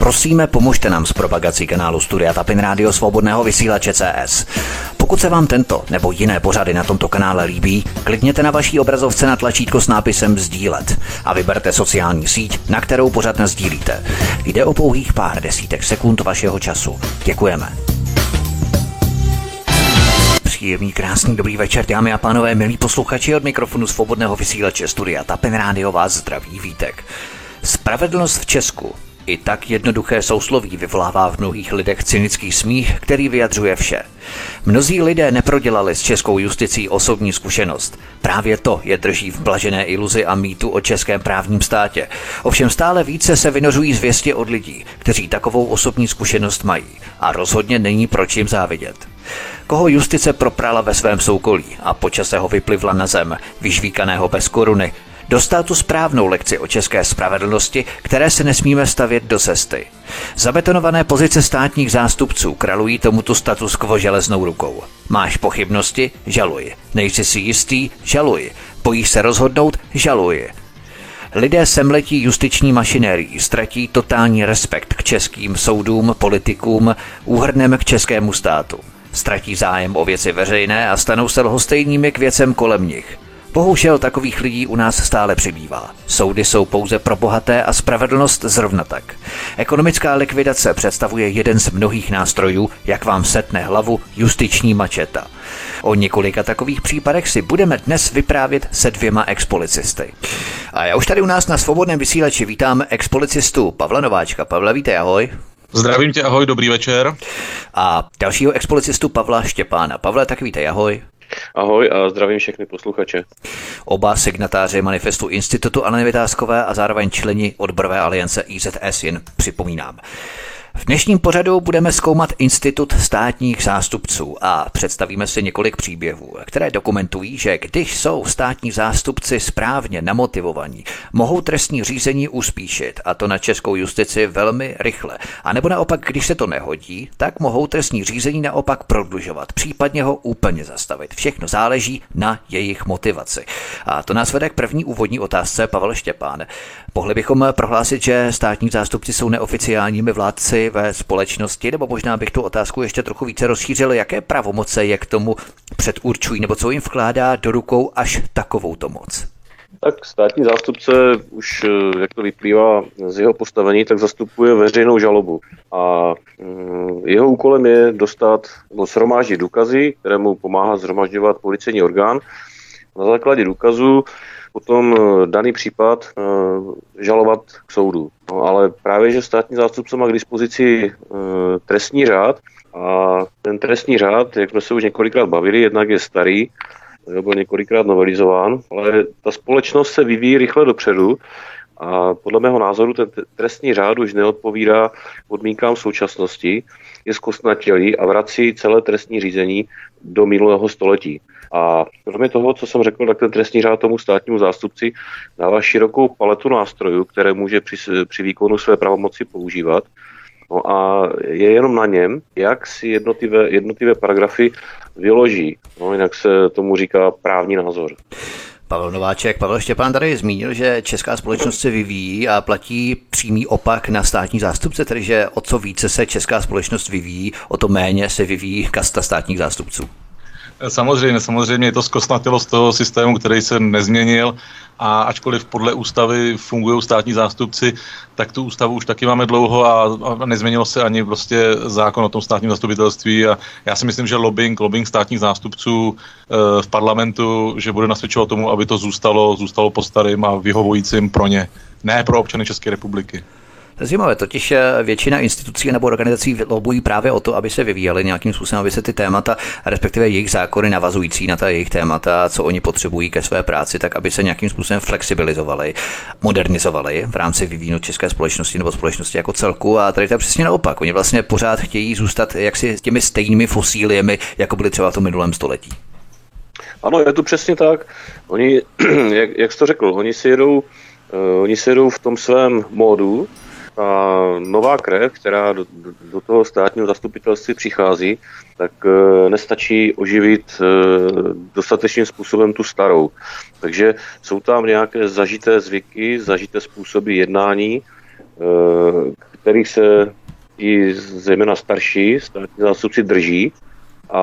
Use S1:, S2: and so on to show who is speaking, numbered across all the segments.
S1: Prosíme, pomožte nám s propagací kanálu Studia Tapin Rádio Svobodného vysílače CS. Pokud se vám tento nebo jiné pořady na tomto kanále líbí, klikněte na vaší obrazovce na tlačítko s nápisem Sdílet a vyberte sociální síť, na kterou pořad sdílíte. Jde o pouhých pár desítek sekund vašeho času. Děkujeme. Příjemný, krásný, dobrý večer, dámy a pánové, milí posluchači od mikrofonu svobodného vysílače Studia Tapen Rádio vás zdraví vítek. Spravedlnost v Česku i tak jednoduché sousloví vyvolává v mnohých lidech cynický smích, který vyjadřuje vše. Mnozí lidé neprodělali s českou justicí osobní zkušenost. Právě to je drží v blažené iluzi a mýtu o českém právním státě. Ovšem stále více se vynořují zvěstě od lidí, kteří takovou osobní zkušenost mají. A rozhodně není proč jim závidět. Koho justice proprala ve svém soukolí a počase ho vyplivla na zem, vyžvíkaného bez koruny, Dostal tu správnou lekci o české spravedlnosti, které se nesmíme stavět do cesty. Zabetonované pozice státních zástupců kralují tomuto status quo železnou rukou. Máš pochybnosti? Žaluj. Nejsi si jistý? Žaluj. Bojíš se rozhodnout? Žaluj. Lidé semletí justiční mašinérií ztratí totální respekt k českým soudům, politikům, úhrnem k českému státu. Ztratí zájem o věci veřejné a stanou se lhostejnými k věcem kolem nich. Bohužel takových lidí u nás stále přibývá. Soudy jsou pouze pro bohaté a spravedlnost zrovna tak. Ekonomická likvidace představuje jeden z mnohých nástrojů, jak vám setne hlavu justiční mačeta. O několika takových případech si budeme dnes vyprávět se dvěma expolicisty. A já už tady u nás na svobodném vysílači vítám expolicistu Pavla Nováčka. Pavle, vítej, ahoj.
S2: Zdravím tě, ahoj, dobrý večer.
S1: A dalšího expolicistu Pavla Štěpána. Pavle, tak vítej, ahoj.
S3: Ahoj a zdravím všechny posluchače.
S1: Oba signatáři manifestu Institutu Aleny Vytázkové a zároveň členi odborové aliance IZS, jen připomínám. V dnešním pořadu budeme zkoumat institut státních zástupců a představíme si několik příběhů, které dokumentují, že když jsou státní zástupci správně namotivovaní, mohou trestní řízení uspíšit a to na českou justici velmi rychle. A nebo naopak, když se to nehodí, tak mohou trestní řízení naopak prodlužovat, případně ho úplně zastavit. Všechno záleží na jejich motivaci. A to nás vede k první úvodní otázce Pavel Štěpán. Mohli bychom prohlásit, že státní zástupci jsou neoficiálními vládci ve společnosti, nebo možná bych tu otázku ještě trochu více rozšířil, jaké pravomoce je k tomu předurčují, nebo co jim vkládá do rukou až takovouto moc?
S3: Tak státní zástupce už, eh, jak to vyplývá z jeho postavení, tak zastupuje veřejnou žalobu. A mm, jeho úkolem je dostat nebo shromáždit důkazy, které mu pomáhá zhromažďovat policejní orgán. Na základě důkazu potom eh, daný případ eh, žalovat k soudu. No, ale právě, že státní zástupce má k dispozici eh, trestní řád a ten trestní řád, jak jsme se už několikrát bavili, jednak je starý, byl několikrát novelizován, ale ta společnost se vyvíjí rychle dopředu a podle mého názoru ten trestní řád už neodpovídá podmínkám současnosti, je zkostnatělý a vrací celé trestní řízení do minulého století. A kromě toho, co jsem řekl, tak ten trestní řád tomu státnímu zástupci dává širokou paletu nástrojů, které může při, při výkonu své pravomoci používat. No a je jenom na něm, jak si jednotlivé, jednotlivé paragrafy vyloží. No, jinak se tomu říká právní názor.
S1: Pavel Nováček, Pavel Štěpán tady zmínil, že česká společnost se vyvíjí a platí přímý opak na státní zástupce, tedy že o co více se česká společnost vyvíjí, o to méně se vyvíjí kasta státních zástupců.
S2: Samozřejmě, samozřejmě je to zkostnatilost toho systému, který se nezměnil a ačkoliv podle ústavy fungují státní zástupci, tak tu ústavu už taky máme dlouho a, a nezměnilo se ani prostě zákon o tom státním zastupitelství a já si myslím, že lobbying, lobbying státních zástupců e, v parlamentu, že bude nasvědčovat tomu, aby to zůstalo, zůstalo po starým a vyhovujícím pro ně, ne pro občany České republiky.
S1: Zajímavé, totiž eh, většina institucí nebo organizací lobují právě o to, aby se vyvíjely nějakým způsobem, aby se ty témata, respektive jejich zákony navazující na ta jejich témata, co oni potřebují ke své práci, tak aby se nějakým způsobem flexibilizovaly, modernizovaly v rámci vyvínu české společnosti nebo společnosti jako celku. A tady to je přesně naopak. Oni vlastně pořád chtějí zůstat jaksi těmi stejnými fosíliemi, jako byly třeba v tom minulém století.
S3: Ano, je to přesně tak. Oni, jak, jak jsi to řekl, oni si jedou, uh, oni si jedou v tom svém módu, a nová krev, která do, do toho státního zastupitelství přichází, tak e, nestačí oživit e, dostatečným způsobem tu starou. Takže jsou tam nějaké zažité zvyky, zažité způsoby jednání, e, kterých se i zejména starší státní zástupci drží a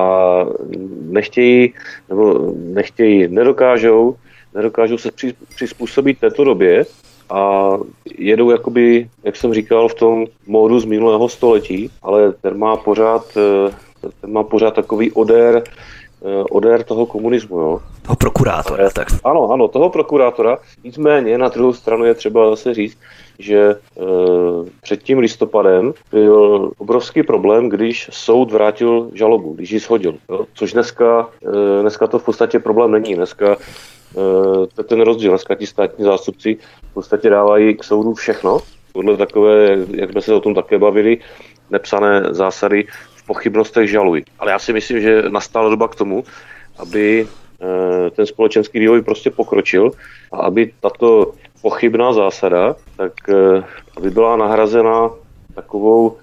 S3: nechtějí, nebo nechtějí, nedokážou, nedokážou se přizpůsobit této době a jedou jakoby, jak jsem říkal, v tom módu z minulého století, ale ten má pořád, eh, ten má pořád takový odér, eh, odér toho komunismu. Jo.
S1: Toho prokurátora, tak.
S3: Ano, ano, toho prokurátora. Nicméně na druhou stranu je třeba zase říct, že e, před tím listopadem byl obrovský problém, když soud vrátil žalobu, když ji shodil. Jo? Což dneska, e, dneska to v podstatě problém není. Dneska ten rozdíl. Dneska ti státní zástupci v podstatě dávají k soudu všechno, podle takové, jak jsme se o tom také bavili, nepsané zásady v pochybnostech žalují. Ale já si myslím, že nastala doba k tomu, aby e, ten společenský vývoj prostě pokročil a aby tato pochybná zásada, tak e, aby byla nahrazena takovou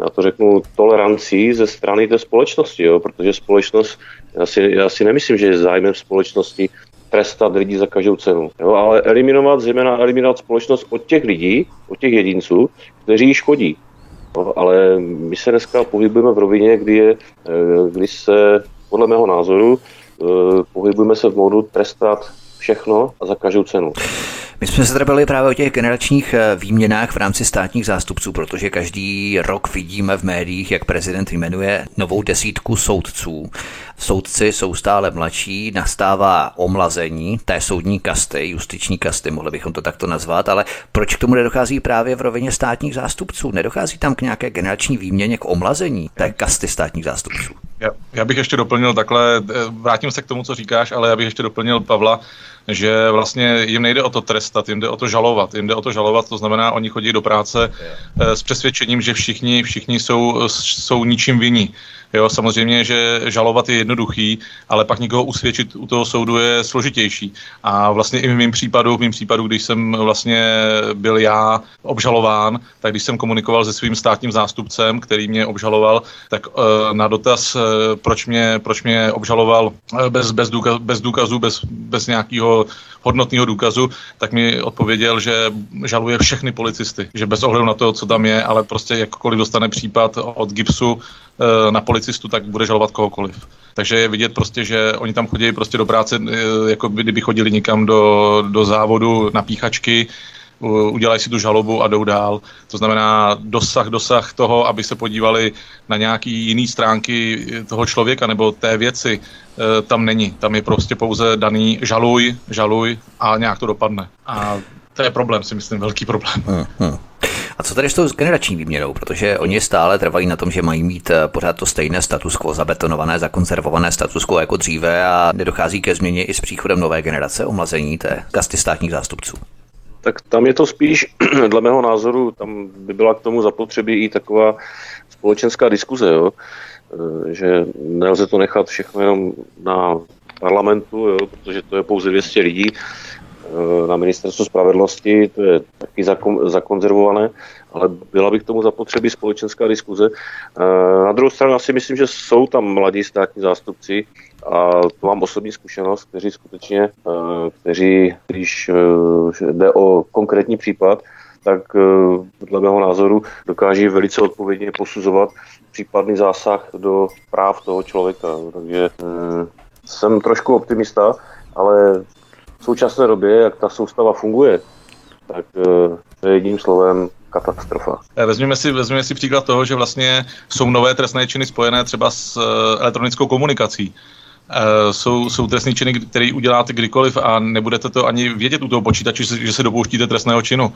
S3: já to řeknu, tolerancí ze strany té společnosti, jo? protože společnost, já si, já si nemyslím, že je zájmem společnosti trestat lidi za každou cenu, jo? ale eliminovat, zejména eliminovat společnost od těch lidí, od těch jedinců, kteří ji škodí. No, ale my se dneska pohybujeme v rovině, kdy, je, eh, kdy se podle mého názoru eh, pohybujeme se v módu trestat všechno a za každou cenu.
S1: My jsme se tady právě o těch generačních eh, výměnách v rámci státních zástupců, protože každý rok vidíme v médiích, jak prezident jmenuje novou desítku soudců. Soudci jsou stále mladší, nastává omlazení té soudní kasty, justiční kasty, mohli bychom to takto nazvat, ale proč k tomu nedochází právě v rovině státních zástupců? Nedochází tam k nějaké generační výměně, k omlazení té kasty státních zástupců?
S2: Já, já bych ještě doplnil takhle, eh, vrátím se k tomu, co říkáš, ale já bych ještě doplnil Pavla, že vlastně jim nejde o to trestat, jim jde o to žalovat. Jim jde o to žalovat, to znamená, oni chodí do práce eh, s přesvědčením, že všichni, všichni jsou, jsou ničím vinní. Jo, samozřejmě, že žalovat je jednoduchý, ale pak někoho usvědčit u toho soudu je složitější. A vlastně i v mém případu, v mým případu, když jsem vlastně byl já obžalován, tak když jsem komunikoval se svým státním zástupcem, který mě obžaloval, tak uh, na dotaz, uh, proč, mě, proč mě obžaloval bez, bez, důkaz, bez důkazu, bez, bez nějakého hodnotného důkazu, tak mi odpověděl, že žaluje všechny policisty, že bez ohledu na to, co tam je, ale prostě jakkoliv dostane případ od GIPSu eh, na policistu, tak bude žalovat kohokoliv. Takže je vidět prostě, že oni tam chodí prostě do práce, eh, jako kdyby chodili někam do, do závodu na píchačky, udělají si tu žalobu a jdou dál. To znamená dosah, dosah toho, aby se podívali na nějaký jiný stránky toho člověka nebo té věci, e, tam není. Tam je prostě pouze daný žaluj, žaluj a nějak to dopadne. A to je problém, si myslím, velký problém. Hmm, hmm.
S1: A co tady s tou generační výměnou? Protože oni stále trvají na tom, že mají mít pořád to stejné status quo, zabetonované, zakonzervované status quo jako dříve a nedochází ke změně i s příchodem nové generace omlazení té kasty státních zástupců.
S3: Tak tam je to spíš, dle mého názoru, tam by byla k tomu zapotřebí i taková společenská diskuze, jo? E, že nelze to nechat všechno jenom na parlamentu, jo? protože to je pouze 200 lidí, e, na ministerstvu spravedlnosti, to je taky zakon, zakonzervované, ale byla by k tomu zapotřebí společenská diskuze. E, na druhou stranu asi myslím, že jsou tam mladí státní zástupci, a to mám osobní zkušenost, kteří skutečně, eh, kteří, když eh, jde o konkrétní případ, tak eh, dle mého názoru dokáží velice odpovědně posuzovat případný zásah do práv toho člověka. Takže jsem trošku optimista, ale v současné době, jak ta soustava funguje, tak jedním slovem katastrofa.
S2: Vezměme si, vezměme si příklad toho, že vlastně jsou nové trestné činy spojené třeba s elektronickou komunikací. Uh, jsou, jsou trestní činy, které uděláte kdykoliv a nebudete to ani vědět u toho počítače, že, že se dopouštíte trestného činu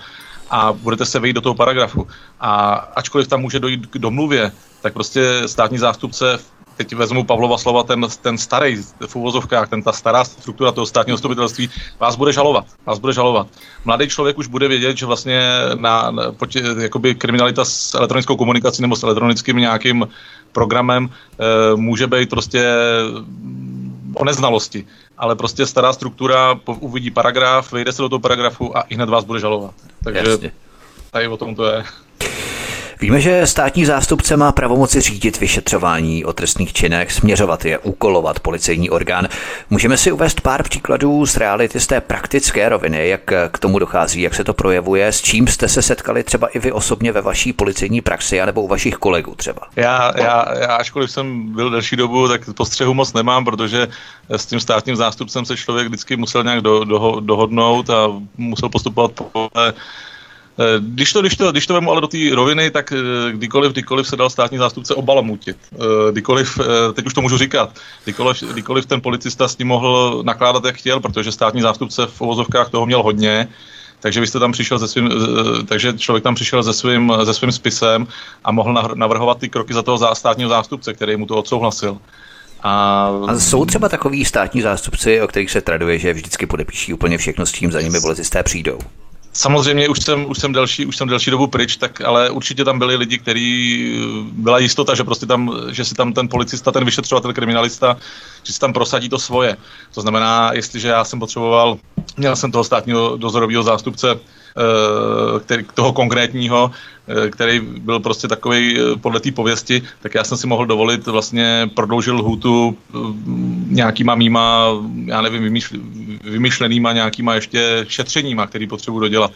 S2: a budete se vejít do toho paragrafu. A ačkoliv tam může dojít k domluvě, tak prostě státní zástupce teď vezmu Pavlova slova, ten, ten starý v úvozovkách, ten ta stará struktura toho státního zastupitelství, vás bude žalovat. Vás bude žalovat. Mladý člověk už bude vědět, že vlastně na, na potě, jakoby kriminalita s elektronickou komunikací nebo s elektronickým nějakým programem e, může být prostě o neznalosti. Ale prostě stará struktura uvidí paragraf, vejde se do toho paragrafu a i hned vás bude žalovat. Takže Jasně. tady o tom to je.
S1: Víme, že státní zástupce má pravomoci řídit vyšetřování o trestných činech, směřovat je, úkolovat policejní orgán. Můžeme si uvést pár příkladů z reality z té praktické roviny, jak k tomu dochází, jak se to projevuje, s čím jste se setkali třeba i vy osobně ve vaší policejní praxi, anebo u vašich kolegů třeba?
S2: Já, já, já ačkoliv jsem byl delší dobu, tak postřehu moc nemám, protože s tím státním zástupcem se člověk vždycky musel nějak do, do, dohodnout a musel postupovat podle když to, když to, když to vemu ale do té roviny, tak eh, kdykoliv, kdykoliv se dal státní zástupce obalamutit. Eh, kdykoliv, teď už to můžu říkat, kdykoliv, kdykoliv ten policista s tím mohl nakládat, jak chtěl, protože státní zástupce v ovozovkách toho měl hodně, takže vy jste tam přišel se svým, takže člověk tam přišel se svým, se svým spisem a mohl navrhovat ty kroky za toho státního zástupce, který mu to odsouhlasil.
S1: A... a jsou třeba takový státní zástupci, o kterých se traduje, že vždycky podepíší úplně všechno s tím, za nimi policisté přijdou?
S2: Samozřejmě už jsem, už jsem delší, už jsem delší dobu pryč, tak ale určitě tam byli lidi, kteří byla jistota, že prostě tam, že si tam ten policista, ten vyšetřovatel, kriminalista, že si tam prosadí to svoje. To znamená, jestliže já jsem potřeboval, měl jsem toho státního dozorového zástupce, Eh, který, toho konkrétního, eh, který byl prostě takový eh, podle té pověsti, tak já jsem si mohl dovolit vlastně prodloužit lhůtu nějakýma mýma, já nevím, vymýšl, vymyšlenýma nějakýma ještě šetřeníma, který potřebuji dodělat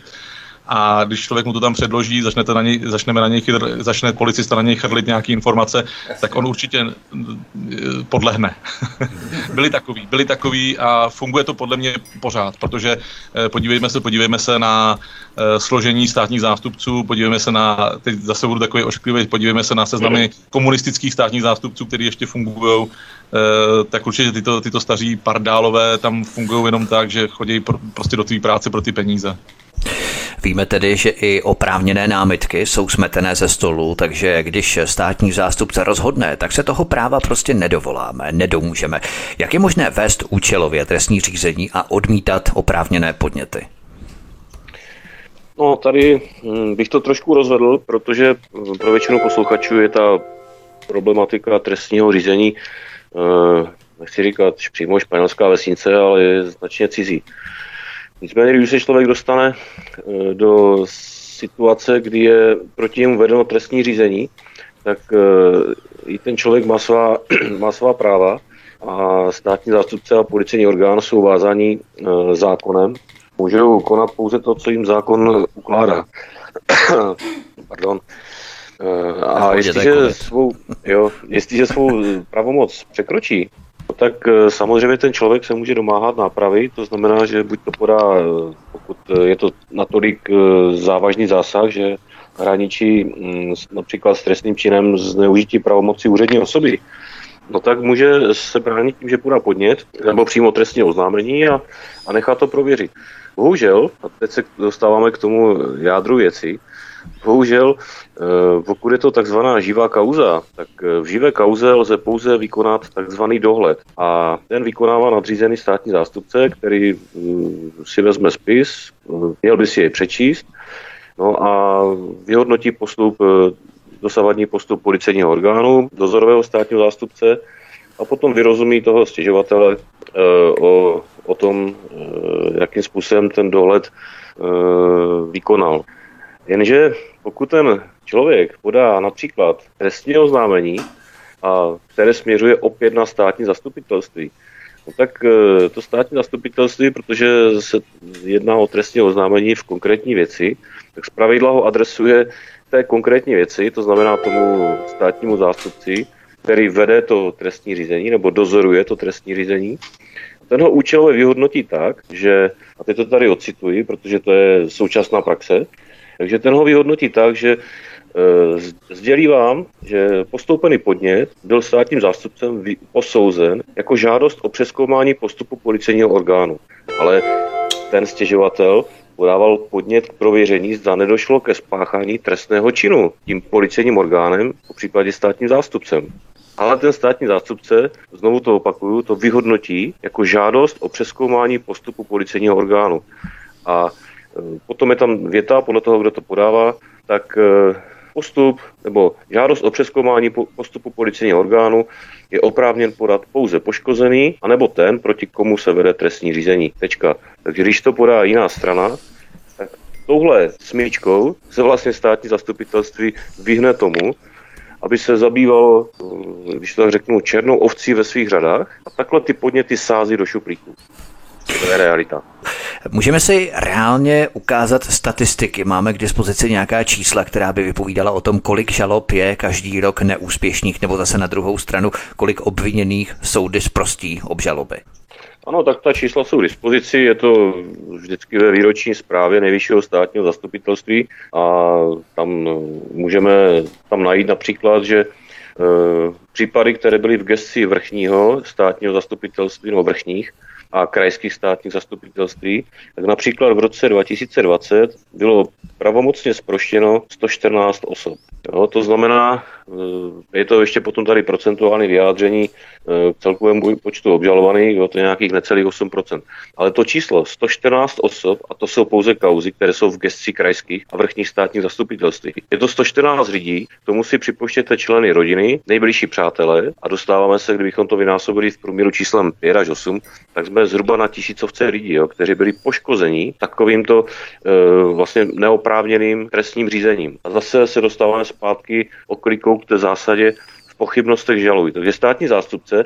S2: a když člověk mu to tam předloží, začnete na něj, začneme na něj chytr, začne policista na něj chrlit nějaké informace, tak on určitě eh, podlehne. byli takový, byli takový a funguje to podle mě pořád, protože eh, podívejme se, podívejme se na eh, složení státních zástupců, podívejme se na, teď zase budu takový ošklivý, podívejme se na seznamy komunistických státních zástupců, které ještě fungují, tak určitě tyto, tyto staří pardálové tam fungují jenom tak, že chodí pro, prostě do té práce pro ty peníze.
S1: Víme tedy, že i oprávněné námitky jsou smetené ze stolu, takže když státní zástupce rozhodne, tak se toho práva prostě nedovoláme, nedomůžeme. Jak je možné vést účelově trestní řízení a odmítat oprávněné podněty?
S3: No, tady hm, bych to trošku rozvedl, protože pro většinu posluchačů je ta problematika trestního řízení, eh, nechci říkat přímo španělská vesnice, ale je značně cizí. Nicméně, když se člověk dostane eh, do situace, kdy je proti němu vedeno trestní řízení, tak eh, i ten člověk má svá, má svá práva a státní zástupce a policejní orgán jsou vázáni eh, zákonem. Můžou konat pouze to, co jim zákon ukládá. Pardon. A jestliže svou, jo, jestliže svou pravomoc překročí, tak eh, samozřejmě ten člověk se může domáhat nápravy, to znamená, že buď to podá, eh, pokud eh, je to natolik závažný zásah, že hraničí mm, například s trestným činem zneužití pravomoci úřední osoby, no tak může se bránit tím, že podá podnět nebo přímo trestní oznámení a, a nechá to prověřit. Bohužel, a teď se dostáváme k tomu jádru věci, Bohužel, eh, pokud je to takzvaná živá kauza, tak eh, v živé kauze lze pouze vykonat takzvaný dohled. A ten vykonává nadřízený státní zástupce, který eh, si vezme spis, měl by si jej přečíst, no a vyhodnotí postup, dosavadní postup policejního orgánu, dozorového státního zástupce a potom vyrozumí toho stěžovatele o, o tom, jakým způsobem ten dohled vykonal. Jenže pokud ten člověk podá například trestní oznámení, a které směřuje opět na státní zastupitelství, no tak e, to státní zastupitelství, protože se jedná o trestní oznámení v konkrétní věci, tak zpravidla ho adresuje té konkrétní věci, to znamená tomu státnímu zástupci, který vede to trestní řízení nebo dozoruje to trestní řízení. Ten ho účelově vyhodnotí tak, že, a teď to tady ocituji, protože to je současná praxe, takže ten ho vyhodnotí tak, že e, sdělí vám, že postoupený podnět byl státním zástupcem posouzen jako žádost o přeskoumání postupu policejního orgánu. Ale ten stěžovatel podával podnět k prověření, zda nedošlo ke spáchání trestného činu tím policejním orgánem, po případě státním zástupcem. Ale ten státní zástupce, znovu to opakuju, to vyhodnotí jako žádost o přeskoumání postupu policejního orgánu. A Potom je tam věta, podle toho, kdo to podává, tak eh, postup nebo žádost o přeskoumání postupu policejního orgánu je oprávněn podat pouze poškozený, anebo ten, proti komu se vede trestní řízení. Tečka. Takže když to podá jiná strana, tak touhle smyčkou se vlastně státní zastupitelství vyhne tomu, aby se zabývalo, když to tak řeknu, černou ovcí ve svých řadách a takhle ty podněty sází do šuplíku. To je realita.
S1: Můžeme si reálně ukázat statistiky. Máme k dispozici nějaká čísla, která by vypovídala o tom, kolik žalob je každý rok neúspěšných, nebo zase na druhou stranu, kolik obviněných soudy zprostí obžaloby.
S3: Ano, tak ta čísla jsou k dispozici, je to vždycky ve výroční zprávě nejvyššího státního zastupitelství a tam můžeme tam najít například, že eh, případy, které byly v gesci vrchního státního zastupitelství nebo vrchních, a krajských státních zastupitelství, tak například v roce 2020 bylo pravomocně zproštěno 114 osob. Jo, to znamená, je to ještě potom tady procentuální vyjádření eh, k celkovému počtu obžalovaných, jo, to nějakých necelých 8%. Ale to číslo 114 osob, a to jsou pouze kauzy, které jsou v gesci krajských a vrchních státních zastupitelství. Je to 114 lidí, k tomu si členy rodiny, nejbližší přátelé a dostáváme se, kdybychom to vynásobili v průměru číslem 5 až 8, tak jsme zhruba na tisícovce lidí, jo, kteří byli poškození takovýmto e, vlastně neoprávněným trestním řízením. A zase se dostáváme zpátky oklikou k té zásadě v pochybnostech žalují. Takže státní zástupce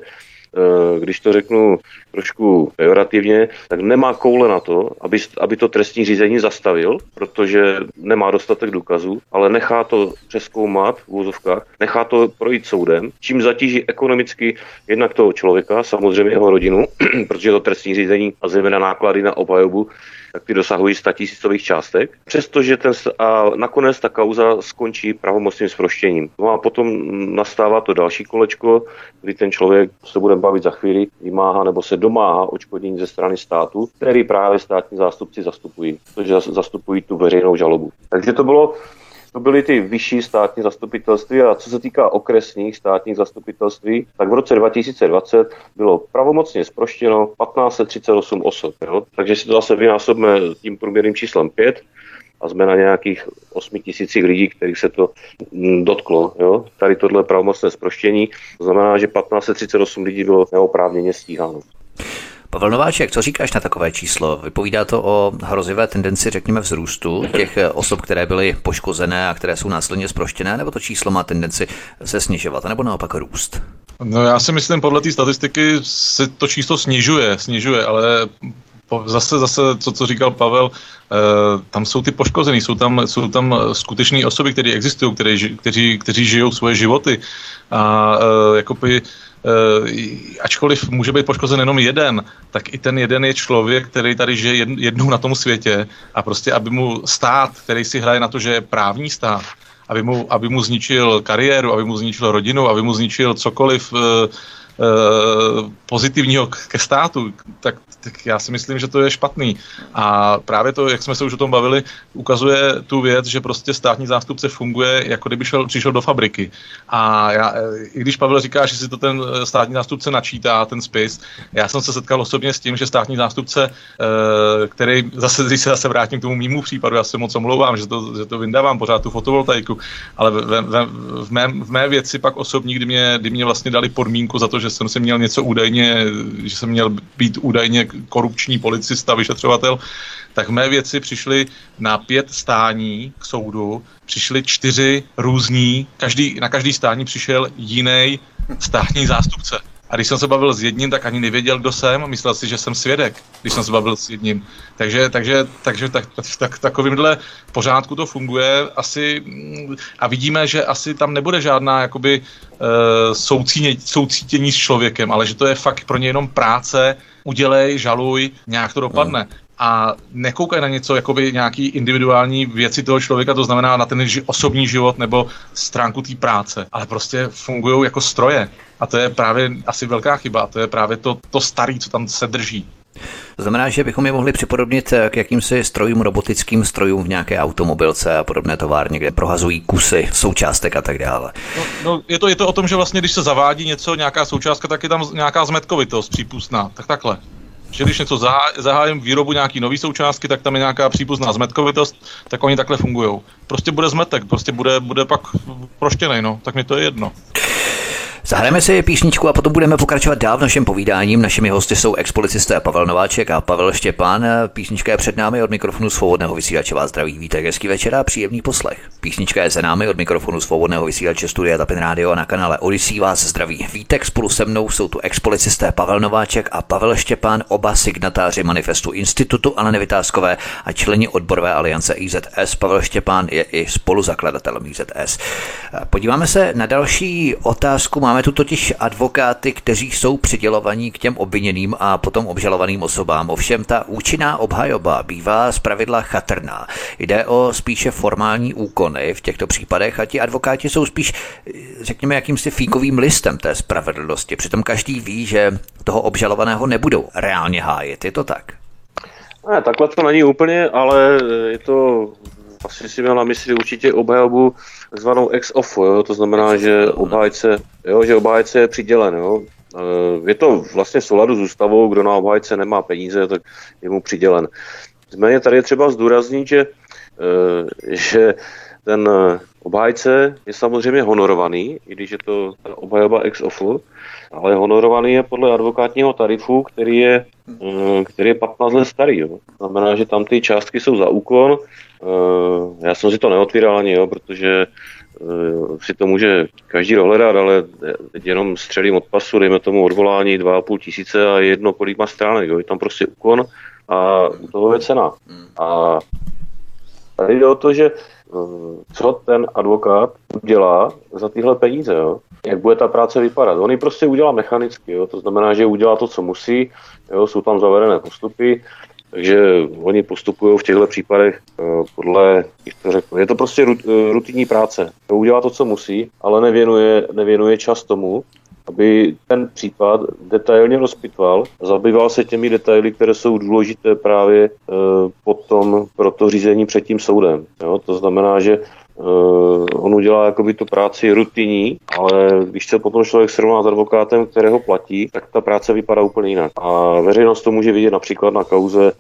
S3: Eh, když to řeknu trošku pejorativně, tak nemá koule na to, aby, aby to trestní řízení zastavil, protože nemá dostatek důkazů, ale nechá to přeskoumat v úzovkách, nechá to projít soudem, čím zatíží ekonomicky jednak toho člověka, samozřejmě jeho rodinu, protože to trestní řízení a zejména náklady na obhajobu tak ty dosahují statisícových částek. Přestože ten, a nakonec ta kauza skončí pravomocným sproštěním. No a potom nastává to další kolečko, kdy ten člověk se bude bavit za chvíli, vymáhá nebo se domáhá očkodnění ze strany státu, který právě státní zástupci zastupují, protože zastupují tu veřejnou žalobu. Takže to bylo to byly ty vyšší státní zastupitelství a co se týká okresních státních zastupitelství, tak v roce 2020 bylo pravomocně zproštěno 1538 osob. Jo? Takže si to zase vynásobíme tím průměrným číslem 5 a jsme na nějakých 8 tisících lidí, kterých se to dotklo. Jo? Tady tohle pravomocné zproštění, to znamená, že 1538 lidí bylo neoprávněně stíháno.
S1: Pavel Nováček, co říkáš na takové číslo? Vypovídá to o hrozivé tendenci, řekněme, vzrůstu těch osob, které byly poškozené a které jsou následně zproštěné, nebo to číslo má tendenci se snižovat, nebo naopak růst?
S2: No já si myslím, podle té statistiky se to číslo snižuje, snižuje, ale zase, zase, co, co říkal Pavel, eh, tam jsou ty poškození, jsou tam, jsou tam skutečné osoby, které existují, které, kteří, kteří žijou svoje životy a eh, jakoby Eh, ačkoliv může být poškozen jenom jeden, tak i ten jeden je člověk, který tady žije jednou na tom světě a prostě, aby mu stát, který si hraje na to, že je právní stát, aby mu, aby mu zničil kariéru, aby mu zničil rodinu, aby mu zničil cokoliv, eh, Eh, pozitivního ke státu, tak, tak já si myslím, že to je špatný. A právě to, jak jsme se už o tom bavili, ukazuje tu věc, že prostě státní zástupce funguje, jako kdyby šel, přišel do fabriky. A já, eh, i když Pavel říká, že si to ten eh, státní zástupce načítá, ten spis, já jsem se setkal osobně s tím, že státní zástupce, který zase, když se zase vrátím k tomu mýmu případu, já se moc omlouvám, že to, že to vyndávám pořád tu fotovoltaiku, ale v, v, v, mé, v mé věci pak osobní, kdy mě, kdy mě vlastně dali podmínku za to, že jsem si měl něco údajně, že jsem měl být údajně korupční policista, vyšetřovatel, tak mé věci přišly na pět stání k soudu, přišly čtyři různí, každý, na každý stání přišel jiný státní zástupce. A když jsem se bavil s jedním, tak ani nevěděl, kdo jsem, myslel si, že jsem svědek, když jsem se bavil s jedním. Takže, takže, takže tak, tak, takovýmhle pořádku to funguje asi a vidíme, že asi tam nebude žádná jakoby uh, soucíně, soucítění s člověkem, ale že to je fakt pro ně jenom práce, udělej, žaluj, nějak to dopadne. Hmm a nekoukají na něco, jakoby nějaký individuální věci toho člověka, to znamená na ten ži- osobní život nebo stránku té práce, ale prostě fungují jako stroje. A to je právě asi velká chyba, a to je právě to, to starý, co tam se drží.
S1: To znamená, že bychom je mohli připodobnit k jakýmsi strojům, robotickým strojům v nějaké automobilce a podobné továrně, kde prohazují kusy, součástek a tak dále.
S2: No, no je, to, je to o tom, že vlastně, když se zavádí něco, nějaká součástka, tak je tam nějaká zmetkovitost přípustná. Tak takhle že když něco zahájím výrobu nějaký nový součástky, tak tam je nějaká přípustná zmetkovitost, tak oni takhle fungují. Prostě bude zmetek, prostě bude, bude pak proštěnej, no, tak mi to je jedno.
S1: Zahrajeme si písničku a potom budeme pokračovat dál v našem povídáním. Našimi hosty jsou expolicisté Pavel Nováček a Pavel Štěpán. Písnička je před námi od mikrofonu svobodného vysílače vás zdraví. Víte, hezký večer a příjemný poslech. Písnička je za námi od mikrofonu svobodného vysílače Studia Tapin Radio a na kanále Odyssey vás zdraví. Vítek spolu se mnou jsou tu expolicisté Pavel Nováček a Pavel Štěpán, oba signatáři manifestu Institutu Aleny Vytázkové a členi odborové aliance IZS. Pavel Štěpán je i spoluzakladatelem IZS. Podíváme se na další otázku. Máme tu totiž advokáty, kteří jsou přidělovaní k těm obviněným a potom obžalovaným osobám. Ovšem ta účinná obhajoba bývá zpravidla chatrná. Jde o spíše formální úkony v těchto případech a ti advokáti jsou spíš, řekněme, jakýmsi fíkovým listem té spravedlnosti. Přitom každý ví, že toho obžalovaného nebudou reálně hájit. Je to tak?
S3: Ne, takhle to není úplně, ale je to, asi si měl na mysli určitě obhajobu zvanou ex ofo, jo? to znamená, že obhájce, jo, že obhájce je přidělen. Jo? Eh, je to vlastně v souladu s ústavou, kdo na obhájce nemá peníze, tak je mu přidělen. Nicméně tady je třeba zdůraznit, že, eh, že ten obhájce je samozřejmě honorovaný, i když je to obhajoba ex ofo, ale honorovaný je podle advokátního tarifu, který je, který je 15 let starý. Jo. Znamená, že tam ty částky jsou za úkon. Eh, já jsem si to neotvíral ani, jo, protože eh, si to může každý dohledat, ale teď jenom střelím od pasu, dejme tomu odvolání 2,5 tisíce a jedno kolik má stránek. Jo. Je tam prostě úkon a u toho je cena. A tady jde o to, že co ten advokát udělá za tyhle peníze, jo? jak bude ta práce vypadat. On ji prostě udělá mechanicky, jo? to znamená, že udělá to, co musí, jo? jsou tam zavedené postupy, takže oni postupují v těchto případech eh, podle, jak to řekl, je to prostě eh, rutinní práce. Udělá to, co musí, ale nevěnuje, nevěnuje čas tomu, aby ten případ detailně rozpitval, zabýval se těmi detaily, které jsou důležité právě e, potom pro to řízení před tím soudem. Jo? To znamená, že e, on udělá jakoby tu práci rutinní, ale když se potom člověk srovná s advokátem, kterého platí, tak ta práce vypadá úplně jinak. A veřejnost to může vidět například na kauze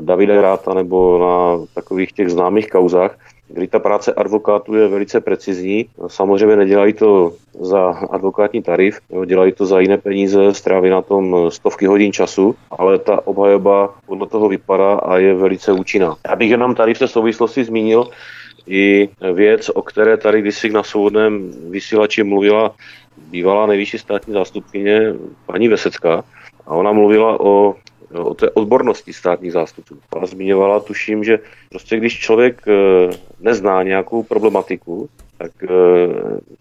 S3: Davida Ráta nebo na takových těch známých kauzách, kdy ta práce advokátů je velice precizní. Samozřejmě nedělají to za advokátní tarif, jo, dělají to za jiné peníze, stráví na tom stovky hodin času, ale ta obhajoba podle toho vypadá a je velice účinná. Já bych jenom tady v té souvislosti zmínil i věc, o které tady kdysi na svobodném vysílači mluvila bývalá nejvyšší státní zástupkyně paní Vesecká a ona mluvila o o té odbornosti státních zástupců. A zmiňovala, tuším, že prostě když člověk eh, nezná nějakou problematiku, tak eh,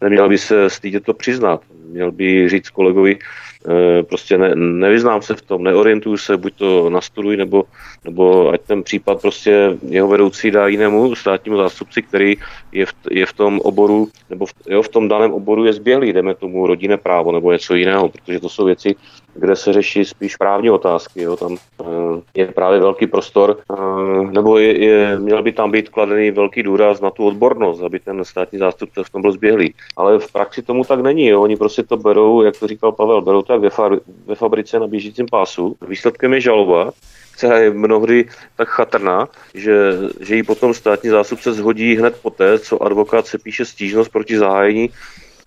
S3: neměl by se stydět to přiznat. Měl by říct kolegovi, eh, prostě ne, nevyznám se v tom, neorientuju se, buď to nastuduj, nebo, nebo ať ten případ prostě jeho vedoucí dá jinému státnímu zástupci, který je v, je v tom oboru, nebo v, jo, v tom daném oboru je zběhlý, jdeme tomu rodinné právo nebo něco jiného, protože to jsou věci, kde se řeší spíš právní otázky. Jo. Tam uh, je právě velký prostor, uh, nebo je, je, měl by tam být kladený velký důraz na tu odbornost, aby ten státní zástupce v tom byl zběhlý. Ale v praxi tomu tak není. Jo. Oni prostě to berou, jak to říkal Pavel, berou to jak ve, fa- ve fabrice na běžícím pásu. Výsledkem je žaloba, která je mnohdy tak chatrná, že, že ji potom státní zástupce zhodí hned poté, co advokát se píše stížnost proti zahájení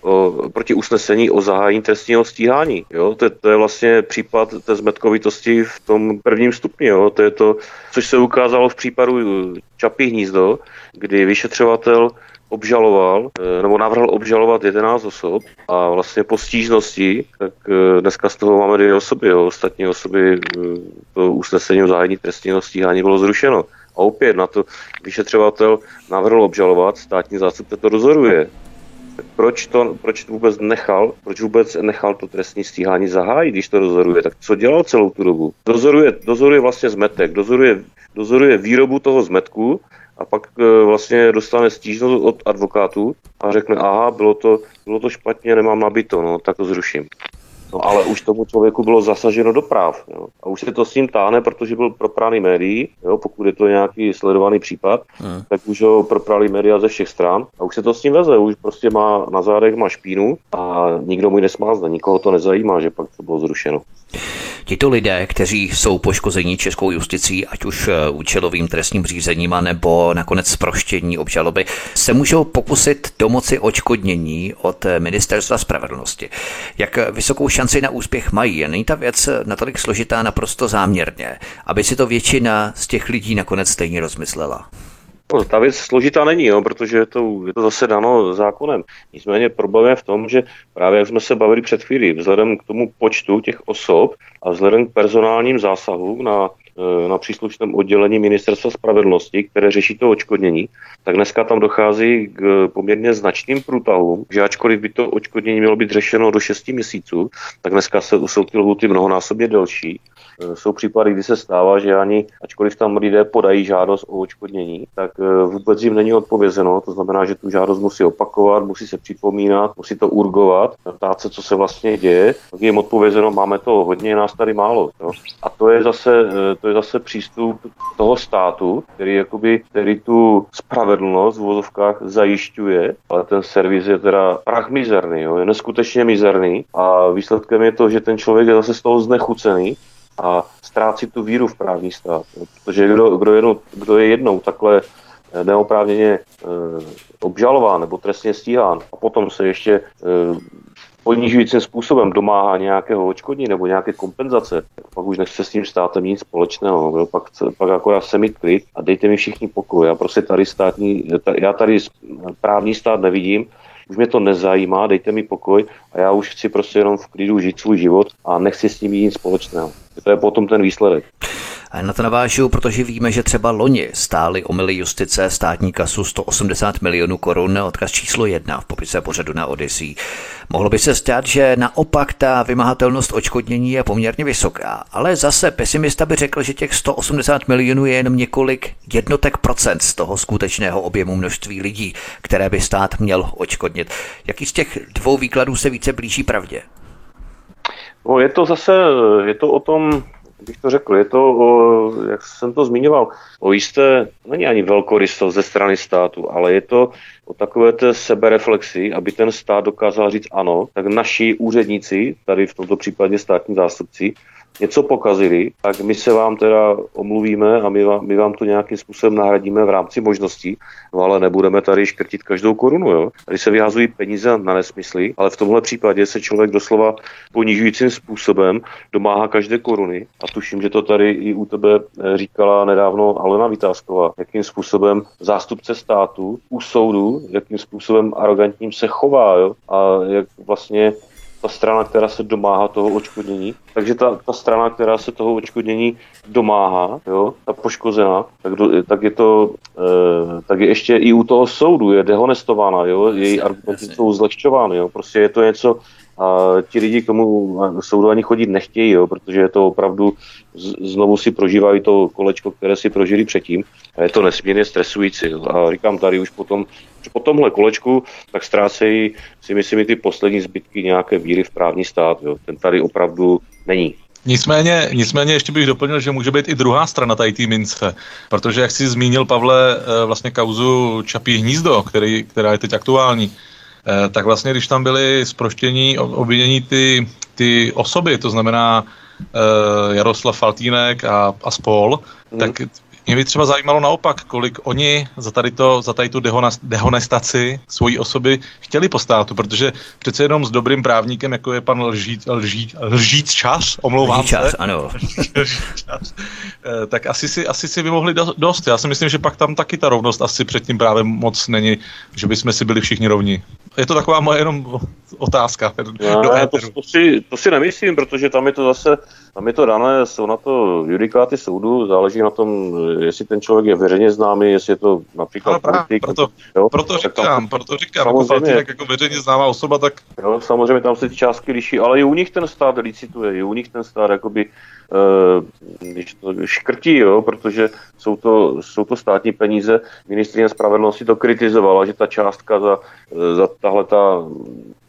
S3: o, proti usnesení o zahájení trestního stíhání. Jo? To, to je vlastně případ té zmetkovitosti v tom prvním stupni. Jo? To je to, což se ukázalo v případu Čapí hnízdo, kdy vyšetřovatel obžaloval, eh, nebo navrhl obžalovat 11 osob a vlastně po stížnosti, tak eh, dneska z toho máme dvě osoby, jo. ostatní osoby eh, to usnesení o zahájení trestního stíhání bylo zrušeno. A opět na to vyšetřovatel navrhl obžalovat, státní zástupce to dozoruje proč to, proč to vůbec nechal, proč vůbec nechal to trestní stíhání zahájit, když to dozoruje, tak co dělal celou tu dobu? Dozoruje, dozoruje vlastně zmetek, dozoruje, dozoruje výrobu toho zmetku a pak e, vlastně dostane stížnost od advokátů a řekne, aha, bylo to, bylo to špatně, nemám nabito, no, tak to zruším. No ale už tomu člověku bylo zasaženo do práv. Jo. A už se to s ním táhne, protože byl proprány médií, jo, pokud je to nějaký sledovaný případ, hmm. tak už ho proprali média ze všech stran a už se to s ním veze. Už prostě má na zádech má špínu a nikdo mu ji nesmázne, nikoho to nezajímá, že pak to bylo zrušeno.
S1: Tito lidé, kteří jsou poškození českou justicí, ať už eh, účelovým trestním řízením, nebo nakonec proštění obžaloby, se můžou pokusit domoci očkodnění od eh, Ministerstva spravedlnosti. Jak vysokou šanci na úspěch mají? Není ta věc natolik složitá naprosto záměrně, aby si to většina z těch lidí nakonec stejně rozmyslela?
S3: No, ta věc složitá není, jo, protože je to, je to zase dáno zákonem. Nicméně problém je v tom, že právě jak jsme se bavili před chvílí, vzhledem k tomu počtu těch osob a vzhledem k personálním zásahům na, na příslušném oddělení Ministerstva spravedlnosti, které řeší to očkodnění, tak dneska tam dochází k poměrně značným průtahům, že ačkoliv by to očkodnění mělo být řešeno do 6 měsíců, tak dneska jsou ty lhuty mnohonásobně delší. Eh, jsou případy, kdy se stává, že ani, ačkoliv tam lidé podají žádost o očkodnění, tak eh, vůbec jim není odpovězeno. To znamená, že tu žádost musí opakovat, musí se připomínat, musí to urgovat, ptát se, co se vlastně děje. Tak jim odpovězeno, máme to hodně, nás tady málo. Jo. A to je zase, eh, to je zase přístup toho státu, který, jakoby, který tu spravedlnost v vozovkách zajišťuje, ale ten servis je teda prach mizerný, jo, je neskutečně mizerný a výsledkem je to, že ten člověk je zase z toho znechucený a ztrácí tu víru v právní stát. Protože kdo, kdo, jednou, kdo je jednou takhle eh, neoprávněně e, obžalován nebo trestně stíhán a potom se ještě e, ponižujícím způsobem domáhá nějakého očkodní nebo nějaké kompenzace, pak už nechce s tím státem nic společného, jo? Pak, pak akorát se mi klid a dejte mi všichni pokoj. Já prostě tady státní, já tady právní stát nevidím, už mě to nezajímá, dejte mi pokoj a já už chci prostě jenom v klidu žít svůj život a nechci s ním nic společného. To je potom ten výsledek.
S1: A na to navážu, protože víme, že třeba loni stály omily justice státní kasu 180 milionů korun, odkaz číslo jedna v popise pořadu na Odyssey. Mohlo by se stát, že naopak ta vymahatelnost očkodnění je poměrně vysoká, ale zase pesimista by řekl, že těch 180 milionů je jenom několik jednotek procent z toho skutečného objemu množství lidí, které by stát měl očkodnit. Jaký z těch dvou výkladů se více blíží pravdě?
S3: No, je to zase, je to o tom, bych to řekl, je to, o, jak jsem to zmiňoval, o jisté, není ani velkorysost ze strany státu, ale je to o takové té sebereflexi, aby ten stát dokázal říct ano, tak naši úředníci, tady v tomto případě státní zástupci, něco pokazili, tak my se vám teda omluvíme a my vám, my vám to nějakým způsobem nahradíme v rámci možností, no ale nebudeme tady škrtit každou korunu. Jo? Tady se vyhazují peníze na nesmysly, ale v tomhle případě se člověk doslova ponižujícím způsobem domáhá každé koruny a tuším, že to tady i u tebe eh, říkala nedávno Alena Vytázková, jakým způsobem zástupce státu u soudu, jakým způsobem arrogantním se chová jo? a jak vlastně ta strana, která se domáhá toho očkodnění. Takže ta, ta strana, která se toho očkodnění domáhá, jo, ta poškozená, tak, do, tak je to, e, tak je ještě i u toho soudu je dehonestována, jo, její argumenty jsou zlehčovány, jo, prostě je to něco, a ti lidi k tomu soudu ani chodit nechtějí, jo, protože je to opravdu, z, znovu si prožívají to kolečko, které si prožili předtím a je to nesmírně stresující. Jo. A říkám tady už potom, po tomhle kolečku, tak ztrácejí si myslím i ty poslední zbytky nějaké víry v právní stát. Jo. Ten tady opravdu není.
S2: Nicméně, nicméně ještě bych doplnil, že může být i druhá strana tady té mince, protože jak jsi zmínil, Pavle, eh, vlastně kauzu Čapí hnízdo, který, která je teď aktuální, tak vlastně, když tam byly zproštění, obvinění ty, ty osoby, to znamená eh, Jaroslav Faltínek a, a spol, mm. tak mě by třeba zajímalo naopak, kolik oni za tady, to, za tady tu dehonestaci svojí osoby chtěli po státu, protože přece jenom s dobrým právníkem, jako je pan Lžít, Lžít, Lžít čas, omlouvám
S1: Lžít čas, se, ano.
S2: čas, eh, tak asi si, asi si vymohli dost. Já si myslím, že pak tam taky ta rovnost asi před tím právem moc není, že bychom si byli všichni rovní. Je to taková moje jenom otázka.
S3: Do to, to, si, to si nemyslím, protože tam je to zase, tam je to dané, jsou na to judikáty soudu, záleží na tom, jestli ten člověk je veřejně známý, jestli je to například
S2: ale politik. Proto, jo, proto říkám, tam, proto říkám, jako Faltýnek jako veřejně známá osoba, tak...
S3: Jo, samozřejmě tam se ty částky liší, ale i u nich ten stát licituje, i u nich ten stát jakoby škrtí, jo, protože jsou to, jsou to státní peníze. Ministrině spravedlnosti to kritizovala, že ta částka za, za tahle ta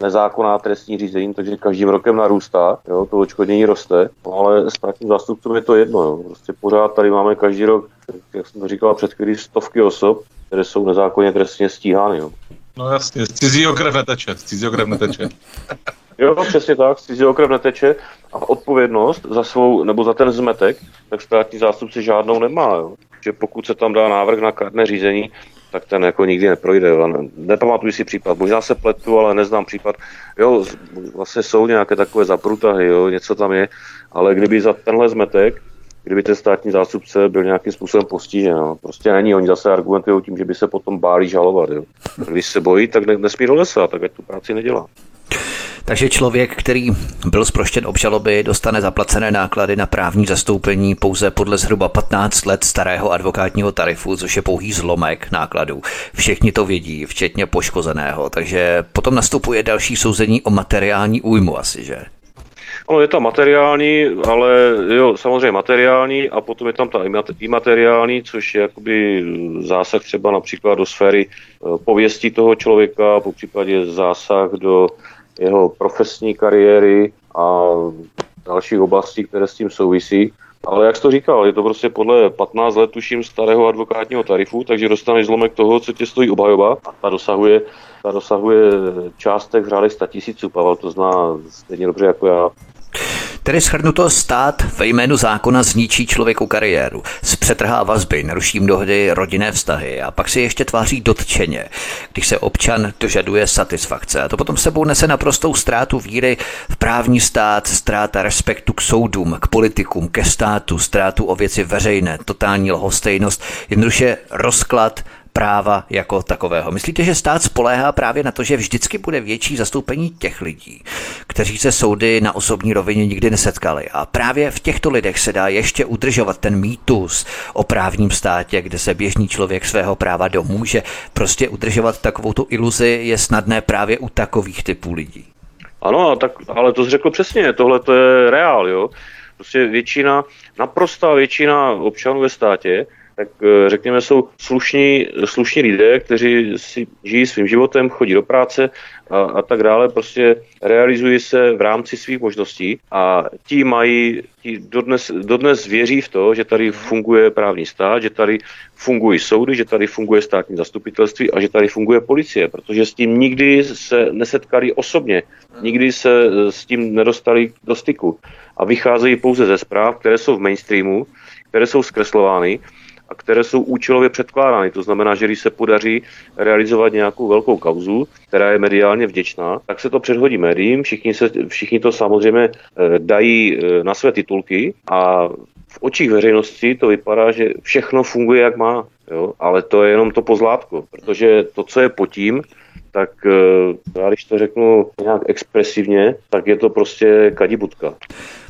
S3: nezákonná trestní řízení, takže každým rokem narůstá, jo, to očkodnění roste, no, ale státním zástupcům je to jedno. Jo. Prostě pořád tady máme každý rok, jak jsem to říkal před chvílí, stovky osob, které jsou nezákonně trestně stíhány. Jo.
S2: No jasně, z cizího krev neteče, z cizího krev neteče.
S3: Jo, přesně tak, cizího krev neteče a odpovědnost za svou, nebo za ten zmetek, tak státní zástupce žádnou nemá. Jo. Že pokud se tam dá návrh na kárné řízení, tak ten jako nikdy neprojde. Jo. Nepamatuji si případ, možná se pletu, ale neznám případ. Jo, vlastně jsou nějaké takové zaprutahy, jo, něco tam je, ale kdyby za tenhle zmetek kdyby ten státní zástupce byl nějakým způsobem postižen. No. Prostě není, oni zase argumentují tím, že by se potom báli žalovat. Jo. Když se bojí, tak ne, nesmí do lesa, tak ať tu práci nedělá.
S1: Takže člověk, který byl zproštěn obžaloby, dostane zaplacené náklady na právní zastoupení pouze podle zhruba 15 let starého advokátního tarifu, což je pouhý zlomek nákladů. Všichni to vědí, včetně poškozeného, takže potom nastupuje další souzení o materiální újmu asi, že?
S3: Ono je to materiální, ale jo, samozřejmě materiální a potom je tam ta imateriální, což je jakoby zásah třeba například do sféry eh, pověsti toho člověka, po případě zásah do jeho profesní kariéry a dalších oblastí, které s tím souvisí. Ale jak jsi to říkal, je to prostě podle 15 let, tuším, starého advokátního tarifu, takže dostaneš zlomek toho, co tě stojí obhajoba a ta dosahuje, ta dosahuje částek v řádech 100 tisíců. Pavel to zná stejně dobře jako já.
S1: Tedy shrnuto stát ve jménu zákona zničí člověku kariéru, zpřetrhá vazby, naruší mnohdy rodinné vztahy a pak si ještě tváří dotčeně, když se občan dožaduje satisfakce. A to potom sebou nese naprostou ztrátu víry v právní stát, ztráta respektu k soudům, k politikům, ke státu, ztrátu o věci veřejné, totální lhostejnost, jednoduše rozklad práva jako takového. Myslíte, že stát spoléhá právě na to, že vždycky bude větší zastoupení těch lidí, kteří se soudy na osobní rovině nikdy nesetkali. A právě v těchto lidech se dá ještě udržovat ten mýtus o právním státě, kde se běžný člověk svého práva domůže. Prostě udržovat takovou tu iluzi je snadné právě u takových typů lidí.
S3: Ano, tak, ale to jsi řekl přesně, tohle to je reál, jo. Prostě většina, naprostá většina občanů ve státě tak eh, řekněme jsou slušní, slušní lidé, kteří si žijí svým životem, chodí do práce a, a tak dále, prostě realizují se v rámci svých možností a ti mají, ti dodnes, dodnes věří v to, že tady funguje právní stát, že tady fungují soudy, že tady funguje státní zastupitelství a že tady funguje policie, protože s tím nikdy se nesetkali osobně, nikdy se eh, s tím nedostali do styku a vycházejí pouze ze zpráv, které jsou v mainstreamu, které jsou zkreslovány a které jsou účelově předkládány. To znamená, že když se podaří realizovat nějakou velkou kauzu, která je mediálně vděčná, tak se to předhodí médiím, všichni, se, všichni to samozřejmě eh, dají eh, na své titulky a v očích veřejnosti to vypadá, že všechno funguje, jak má. Jo? Ale to je jenom to pozlátko, protože to, co je pod tím, tak eh, já když to řeknu nějak expresivně, tak je to prostě kadibutka.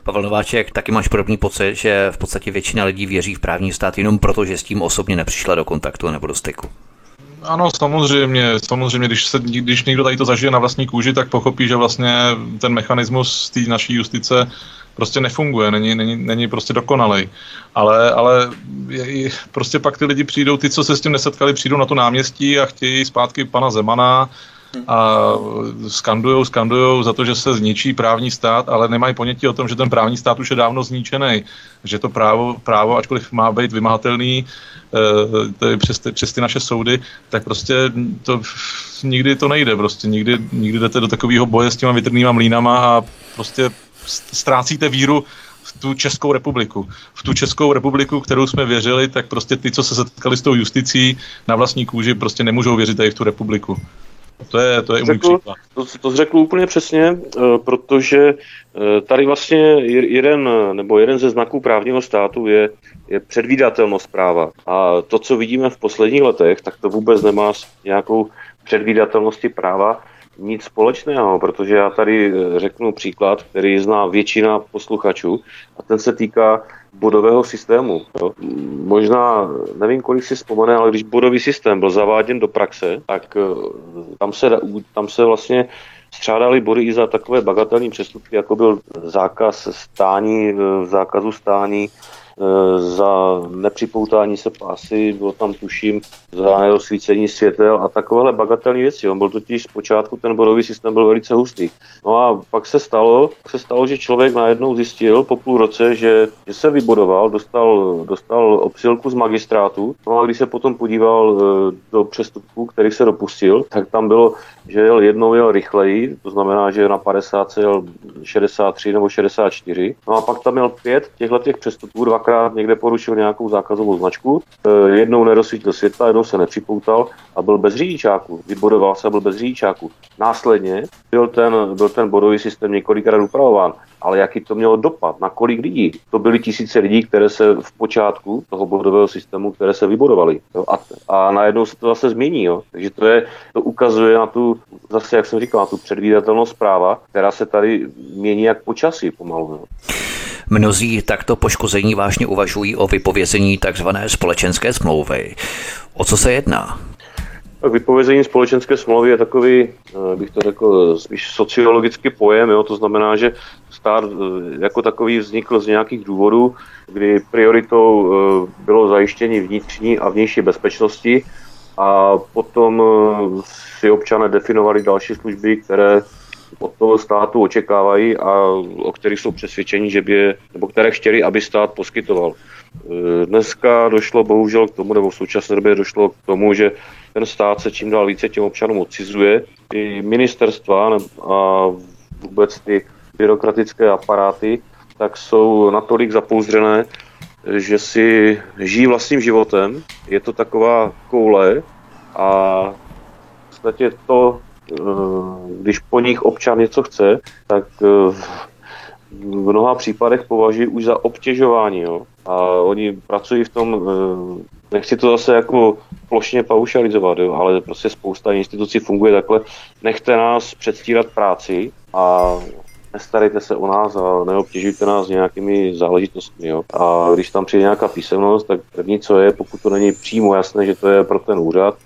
S1: Pavel Nováček, taky máš podobný pocit, že v podstatě většina lidí věří v právní stát jenom proto, že s tím osobně nepřišla do kontaktu nebo do styku.
S2: Ano, samozřejmě. Samozřejmě, když, se, když někdo tady to zažije na vlastní kůži, tak pochopí, že vlastně ten mechanismus té naší justice prostě nefunguje, není, není, není prostě dokonalej. Ale, ale je, prostě pak ty lidi přijdou, ty, co se s tím nesetkali, přijdou na to náměstí a chtějí zpátky pana Zemana, a skandujou, skandujou za to, že se zničí právní stát, ale nemají ponětí o tom, že ten právní stát už je dávno zničený, že to právo, právo ačkoliv má být vymahatelný e, přes, ty, přes ty naše soudy, tak prostě to nikdy to nejde, prostě nikdy, nikdy jdete do takového boje s těma větrnýma mlínama a prostě ztrácíte víru v tu Českou republiku. V tu Českou republiku, kterou jsme věřili, tak prostě ty, co se setkali s tou justicí na vlastní kůži, prostě nemůžou věřit tady v tu republiku. To je, to je řekl, můj příklad.
S3: To, to řekl úplně přesně, eh, protože eh, tady vlastně jeden, nebo jeden ze znaků právního státu je, je předvídatelnost práva. A to, co vidíme v posledních letech, tak to vůbec nemá s nějakou předvídatelností práva nic společného, protože já tady eh, řeknu příklad, který zná většina posluchačů a ten se týká bodového systému. Jo. Možná, nevím, kolik si vzpomene, ale když bodový systém byl zaváděn do praxe, tak eh, tam se, tam se vlastně střádali body i za takové bagatelní přestupky, jako byl zákaz stání, eh, zákazu stání, za nepřipoutání se pásy, bylo tam tuším za nerozsvícení světel a takovéhle bagatelní věci. On byl totiž zpočátku, ten bodový systém byl velice hustý. No a pak se stalo, se stalo, že člověk najednou zjistil po půl roce, že, že se vybodoval, dostal, dostal obsilku z magistrátu. No a když se potom podíval do přestupků, kterých se dopustil, tak tam bylo, že jel jednou jel rychleji, to znamená, že na 50 jel 63 nebo 64. No a pak tam měl pět těchto těch přestupů, dvakrát někde porušil nějakou zákazovou značku, e, jednou nerozsvítil světla, jednou se nepřipoutal a byl bez řidičáku. Vybodoval se a byl bez řidičáku. Následně byl ten, byl ten bodový systém několikrát upravován ale jaký to mělo dopad, na kolik lidí. To byly tisíce lidí, které se v počátku toho bodového systému, které se vybodovali. Jo? A, a najednou se to zase změní. Jo? Takže to, je, to ukazuje na tu, zase jak jsem říkal, na tu předvídatelnost práva, která se tady mění jak počasí pomalu. Jo?
S1: Mnozí takto poškození vážně uvažují o vypovězení tzv. společenské smlouvy. O co se jedná?
S3: Tak vypovězení společenské smlouvy je takový, eh, bych to řekl, spíš sociologický pojem, jo? to znamená, že stát eh, jako takový vznikl z nějakých důvodů, kdy prioritou eh, bylo zajištění vnitřní a vnější bezpečnosti a potom si občané definovali další služby, které od toho státu očekávají a o kterých jsou přesvědčeni, že by je, nebo které chtěli, aby stát poskytoval. Dneska došlo bohužel k tomu, nebo v současné době došlo k tomu, že ten stát se čím dál více těm občanům odcizuje. I ministerstva a vůbec ty byrokratické aparáty tak jsou natolik zapouzřené, že si žijí vlastním životem. Je to taková koule a v podstatě to, když po nich občan něco chce, tak eh, v mnoha případech považují už za obtěžování. Jo? A oni pracují v tom, eh, nechci to zase jako plošně paušalizovat, jo? ale prostě spousta institucí funguje takhle. Nechte nás předstírat práci a nestarejte se o nás a neobtěžujte nás nějakými záležitostmi. Jo? A když tam přijde nějaká písemnost, tak první, co je, pokud to není přímo jasné, že to je pro ten úřad,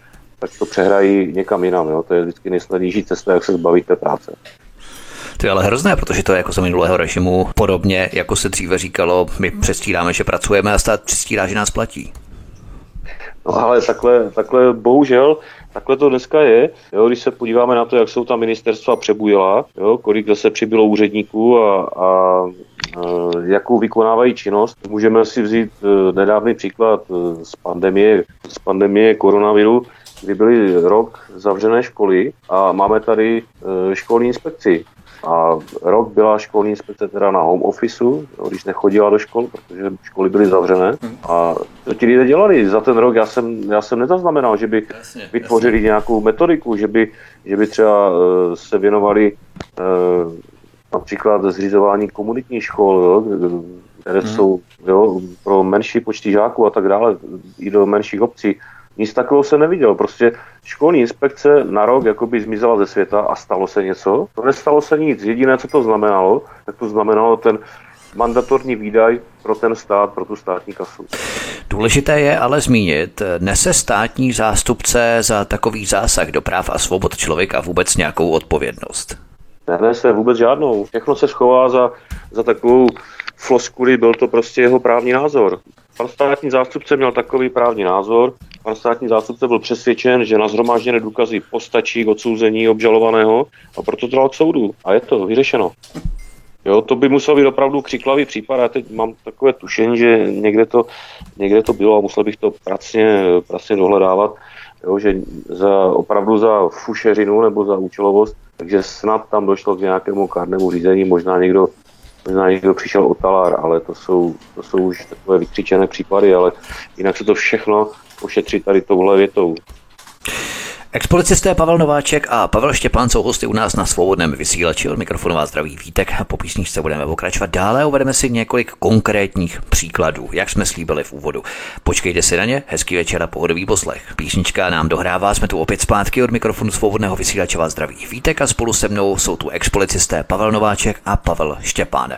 S3: tak to přehrají někam jinam. Jo? To je vždycky nejsnadnější cesta, jak se zbavit té práce.
S1: To je ale hrozné, protože to je jako za minulého režimu podobně, jako se dříve říkalo, my přestíráme, že pracujeme a stát přestírá, že nás platí.
S3: No ale takhle, takhle bohužel, takhle to dneska je. Jo, když se podíváme na to, jak jsou ta ministerstva přebujela, jo, kolik zase přibylo úředníků a, a, a jakou vykonávají činnost. Můžeme si vzít e, nedávný příklad e, z pandemie, z pandemie koronaviru, kdy byly rok zavřené školy a máme tady e, školní inspekci. A rok byla školní inspekce teda na home officeu, když nechodila do škol, protože školy byly zavřené. Hmm. A to ti lidé dělali za ten rok. Já jsem, já jsem nezaznamenal, že by jasně, vytvořili jasně. nějakou metodiku, že by, že by třeba uh, se věnovali uh, například zřizování komunitních škol, jo, které hmm. jsou jo, pro menší počty žáků a tak dále, i do menších obcí. Nic takového se neviděl. Prostě školní inspekce na rok jakoby zmizela ze světa a stalo se něco. To nestalo se nic. Jediné, co to znamenalo, tak to znamenalo ten mandatorní výdaj pro ten stát, pro tu státní kasu.
S1: Důležité je ale zmínit, nese státní zástupce za takový zásah do práv a svobod člověka vůbec nějakou odpovědnost?
S3: Nenese vůbec žádnou. Všechno se schová za, za takovou floskuli, byl to prostě jeho právní názor. Pan státní zástupce měl takový právní názor. Pan státní zástupce byl přesvědčen, že na zhromážděné důkazy postačí k odsouzení obžalovaného a proto to dal k soudu. A je to vyřešeno. Jo, to by musel být opravdu křiklavý případ. Já teď mám takové tušení, že někde to, někde to bylo a musel bych to pracně, pracně dohledávat, jo, že za, opravdu za fušeřinu nebo za účelovost, takže snad tam došlo k nějakému kárnému řízení, možná někdo možná někdo přišel o talár, ale to jsou, to jsou už takové vykřičené případy, ale jinak se to všechno ošetří tady touhle větou.
S1: Expolicisté Pavel Nováček a Pavel Štěpán jsou hosty u nás na svobodném vysílači. Od mikrofonu vás zdraví Vítek. Po písničce budeme pokračovat dále. Uvedeme si několik konkrétních příkladů, jak jsme slíbili v úvodu. Počkejte si na ně, hezký večer a pohodový poslech. Písnička nám dohrává, jsme tu opět zpátky od mikrofonu svobodného vysílače vás zdraví Vítek a spolu se mnou jsou tu expolicisté Pavel Nováček a Pavel Štěpán.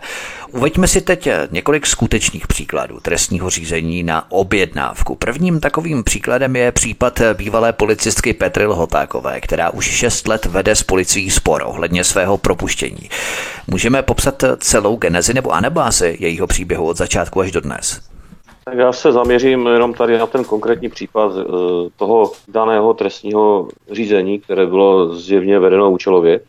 S1: Uveďme si teď několik skutečných příkladů trestního řízení na objednávku. Prvním takovým příkladem je případ bývalé policistky Petry Lhotákové, která už 6 let vede s policií spor ohledně svého propuštění. Můžeme popsat celou genezi nebo anabázi jejího příběhu od začátku až do dnes?
S3: Tak já se zaměřím jenom tady na ten konkrétní případ eh, toho daného trestního řízení, které bylo zjevně vedeno účelově.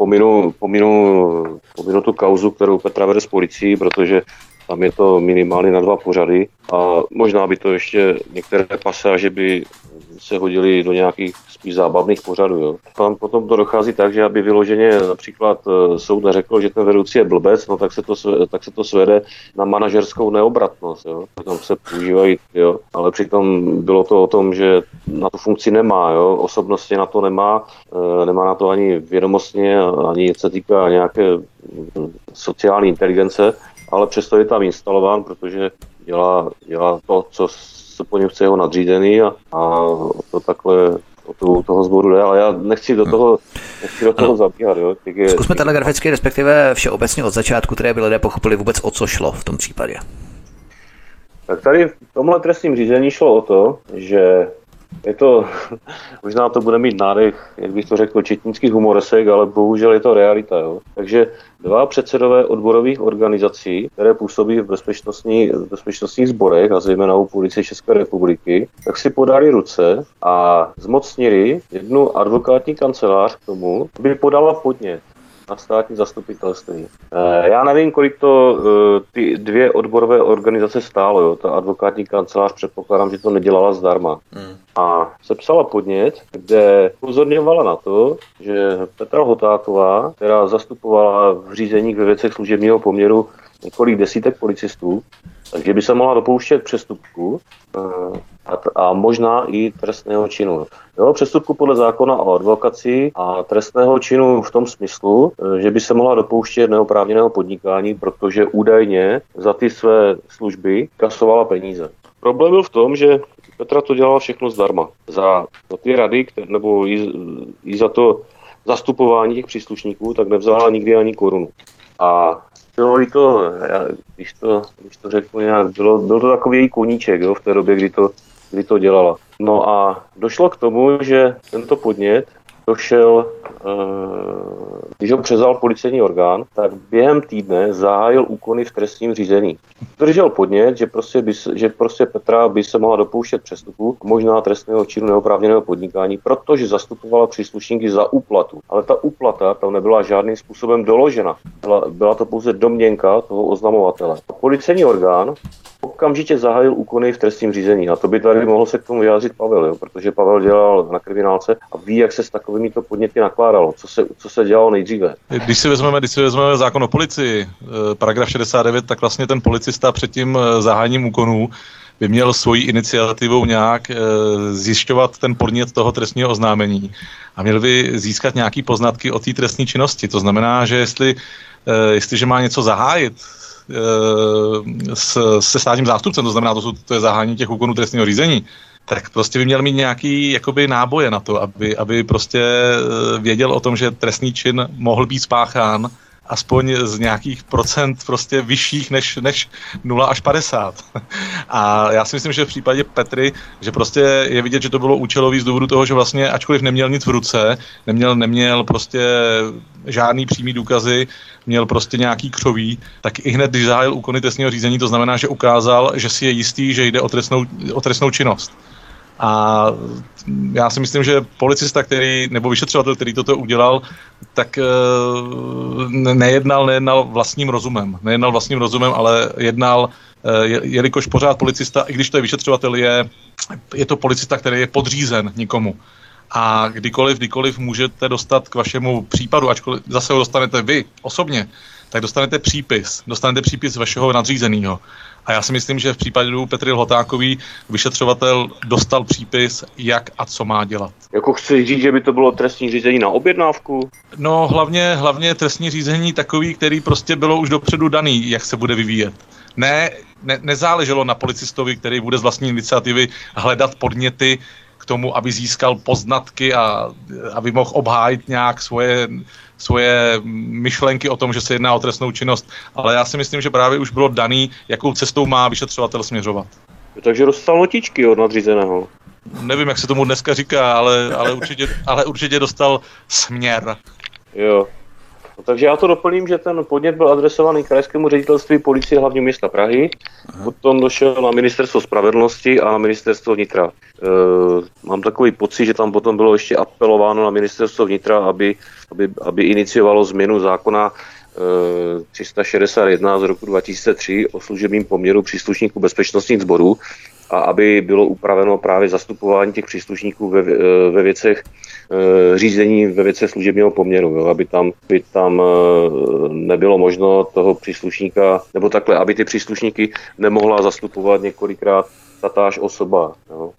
S3: Pominu, pominu, pominu tu kauzu, kterou Petra vede s policií, protože tam je to minimálně na dva pořady a možná by to ještě některé pasáže by se hodily do nějakých spíš zábavných pořadů. Jo. Tam potom to dochází tak, že aby vyloženě například eh, soud řekl, že ten vedoucí je blbec, no tak se to, tak se to svede na manažerskou neobratnost. Jo. Tam se používají, jo. ale přitom bylo to o tom, že na tu funkci nemá, jo. osobnostně na to nemá, eh, nemá na to ani vědomostně, ani se týká nějaké hm, sociální inteligence, ale přesto je tam instalován, protože dělá, dělá to, co se po něm chce jeho nadřízený a, a to takhle toho, toho sboru jde, ale já nechci do toho, nechci do toho zabíhat. Jo.
S1: je, Zkusme telegraficky, respektive všeobecně od začátku, které by lidé pochopili vůbec o co šlo v tom případě.
S3: Tak tady v tomhle trestním řízení šlo o to, že je to, možná to bude mít nádech, jak bych to řekl, četnických humoresek, ale bohužel je to realita. Jo. Takže dva předsedové odborových organizací, které působí v, bezpečnostní, v bezpečnostních sborech a zejména u policie České republiky, tak si podali ruce a zmocnili jednu advokátní kancelář k tomu, aby podala podnět na státní zastupitelství. Eh, já nevím, kolik to eh, ty dvě odborové organizace stálo. Jo. Ta advokátní kancelář předpokládám, že to nedělala zdarma. Hmm. A sepsala podnět, kde pozorňovala na to, že Petra Hotáková, která zastupovala v řízení ve věcech služebního poměru několik desítek policistů, takže by se mohla dopouštět přestupku a, a možná i trestného činu. Jo, přestupku podle zákona o advokaci a trestného činu v tom smyslu, že by se mohla dopouštět neoprávněného podnikání, protože údajně za ty své služby kasovala peníze. Problém byl v tom, že Petra to dělala všechno zdarma. Za, za ty rady, které, nebo i, i za to zastupování těch příslušníků, tak nevzala nikdy ani korunu. A bylo to, já, když to, když to řeknu nějak, bylo, byl to takový její koníček jo, v té době, kdy to, kdy to dělala. No a došlo k tomu, že tento podnět došel, eh, když ho přezal policejní orgán, tak během týdne zahájil úkony v trestním řízení. Držel podnět, že prostě, by, že prostě Petra by se mohla dopouštět přestupu, možná trestného činu neoprávněného podnikání, protože zastupovala příslušníky za úplatu. Ale ta úplata tam nebyla žádným způsobem doložena. Byla, byla to pouze domněnka toho oznamovatele. Policejní orgán okamžitě zahájil úkony v trestním řízení. A to by tady mohl se k tomu vyjádřit Pavel, jo? protože Pavel dělal na kriminálce a ví, jak se s takovými to podněty nakládalo, co se, co se dělalo nejdříve.
S2: Když si vezmeme, když si vezmeme zákon o policii, eh, paragraf 69, tak vlastně ten policista před tím eh, zahájením úkonů by měl svojí iniciativou nějak e, zjišťovat ten podnět toho trestního oznámení a měl by získat nějaký poznatky o té trestní činnosti. To znamená, že jestli, jestliže má něco zahájit Eh, se státním zástupcem, to znamená, to, jsou, to je zahání těch úkonů trestního řízení, tak prostě by měl mít nějaký jakoby náboje na to, aby, aby prostě eh, věděl o tom, že trestný čin mohl být spáchán aspoň z nějakých procent prostě vyšších než, než 0 až 50. A já si myslím, že v případě Petry, že prostě je vidět, že to bylo účelový z důvodu toho, že vlastně ačkoliv neměl nic v ruce, neměl, neměl prostě žádný přímý důkazy, měl prostě nějaký křoví, tak i hned, když zahájil úkony trestního řízení, to znamená, že ukázal, že si je jistý, že jde o trestnou, o trestnou činnost. A já si myslím, že policista, který, nebo vyšetřovatel, který toto udělal, tak eh, nejednal, nejednal vlastním rozumem. Nejednal vlastním rozumem, ale jednal, eh, jelikož pořád policista, i když to je vyšetřovatel, je, je to policista, který je podřízen nikomu. A kdykoliv, kdykoliv můžete dostat k vašemu případu, ačkoliv zase ho dostanete vy osobně, tak dostanete přípis. Dostanete přípis vašeho nadřízeného. A já si myslím, že v případě Petry Lhotákový vyšetřovatel dostal přípis, jak a co má dělat.
S3: Jako chci říct, že by to bylo trestní řízení na objednávku?
S2: No, hlavně, hlavně trestní řízení takový, který prostě bylo už dopředu daný, jak se bude vyvíjet. Ne, ne, nezáleželo na policistovi, který bude z vlastní iniciativy hledat podněty tomu, aby získal poznatky a aby mohl obhájit nějak svoje svoje myšlenky o tom, že se jedná o trestnou činnost, ale já si myslím, že právě už bylo daný, jakou cestou má vyšetřovatel směřovat.
S3: Takže dostal notičky od nadřízeného.
S2: Nevím, jak se tomu dneska říká, ale, ale, určitě, ale určitě dostal směr.
S3: Jo. No, takže já to doplním, že ten podnět byl adresovaný krajskému ředitelství policie hlavního města Prahy, Aha. potom došel na ministerstvo spravedlnosti a na ministerstvo vnitra. E, mám takový pocit, že tam potom bylo ještě apelováno na ministerstvo vnitra, aby, aby, aby iniciovalo změnu zákona 361 z roku 2003 o služebním poměru příslušníků bezpečnostních sborů a aby bylo upraveno právě zastupování těch příslušníků ve, ve věcech e, řízení ve věcech služebního poměru, jo, aby tam, by tam e, nebylo možno toho příslušníka, nebo takhle, aby ty příslušníky nemohla zastupovat několikrát tatáž osoba. Jo.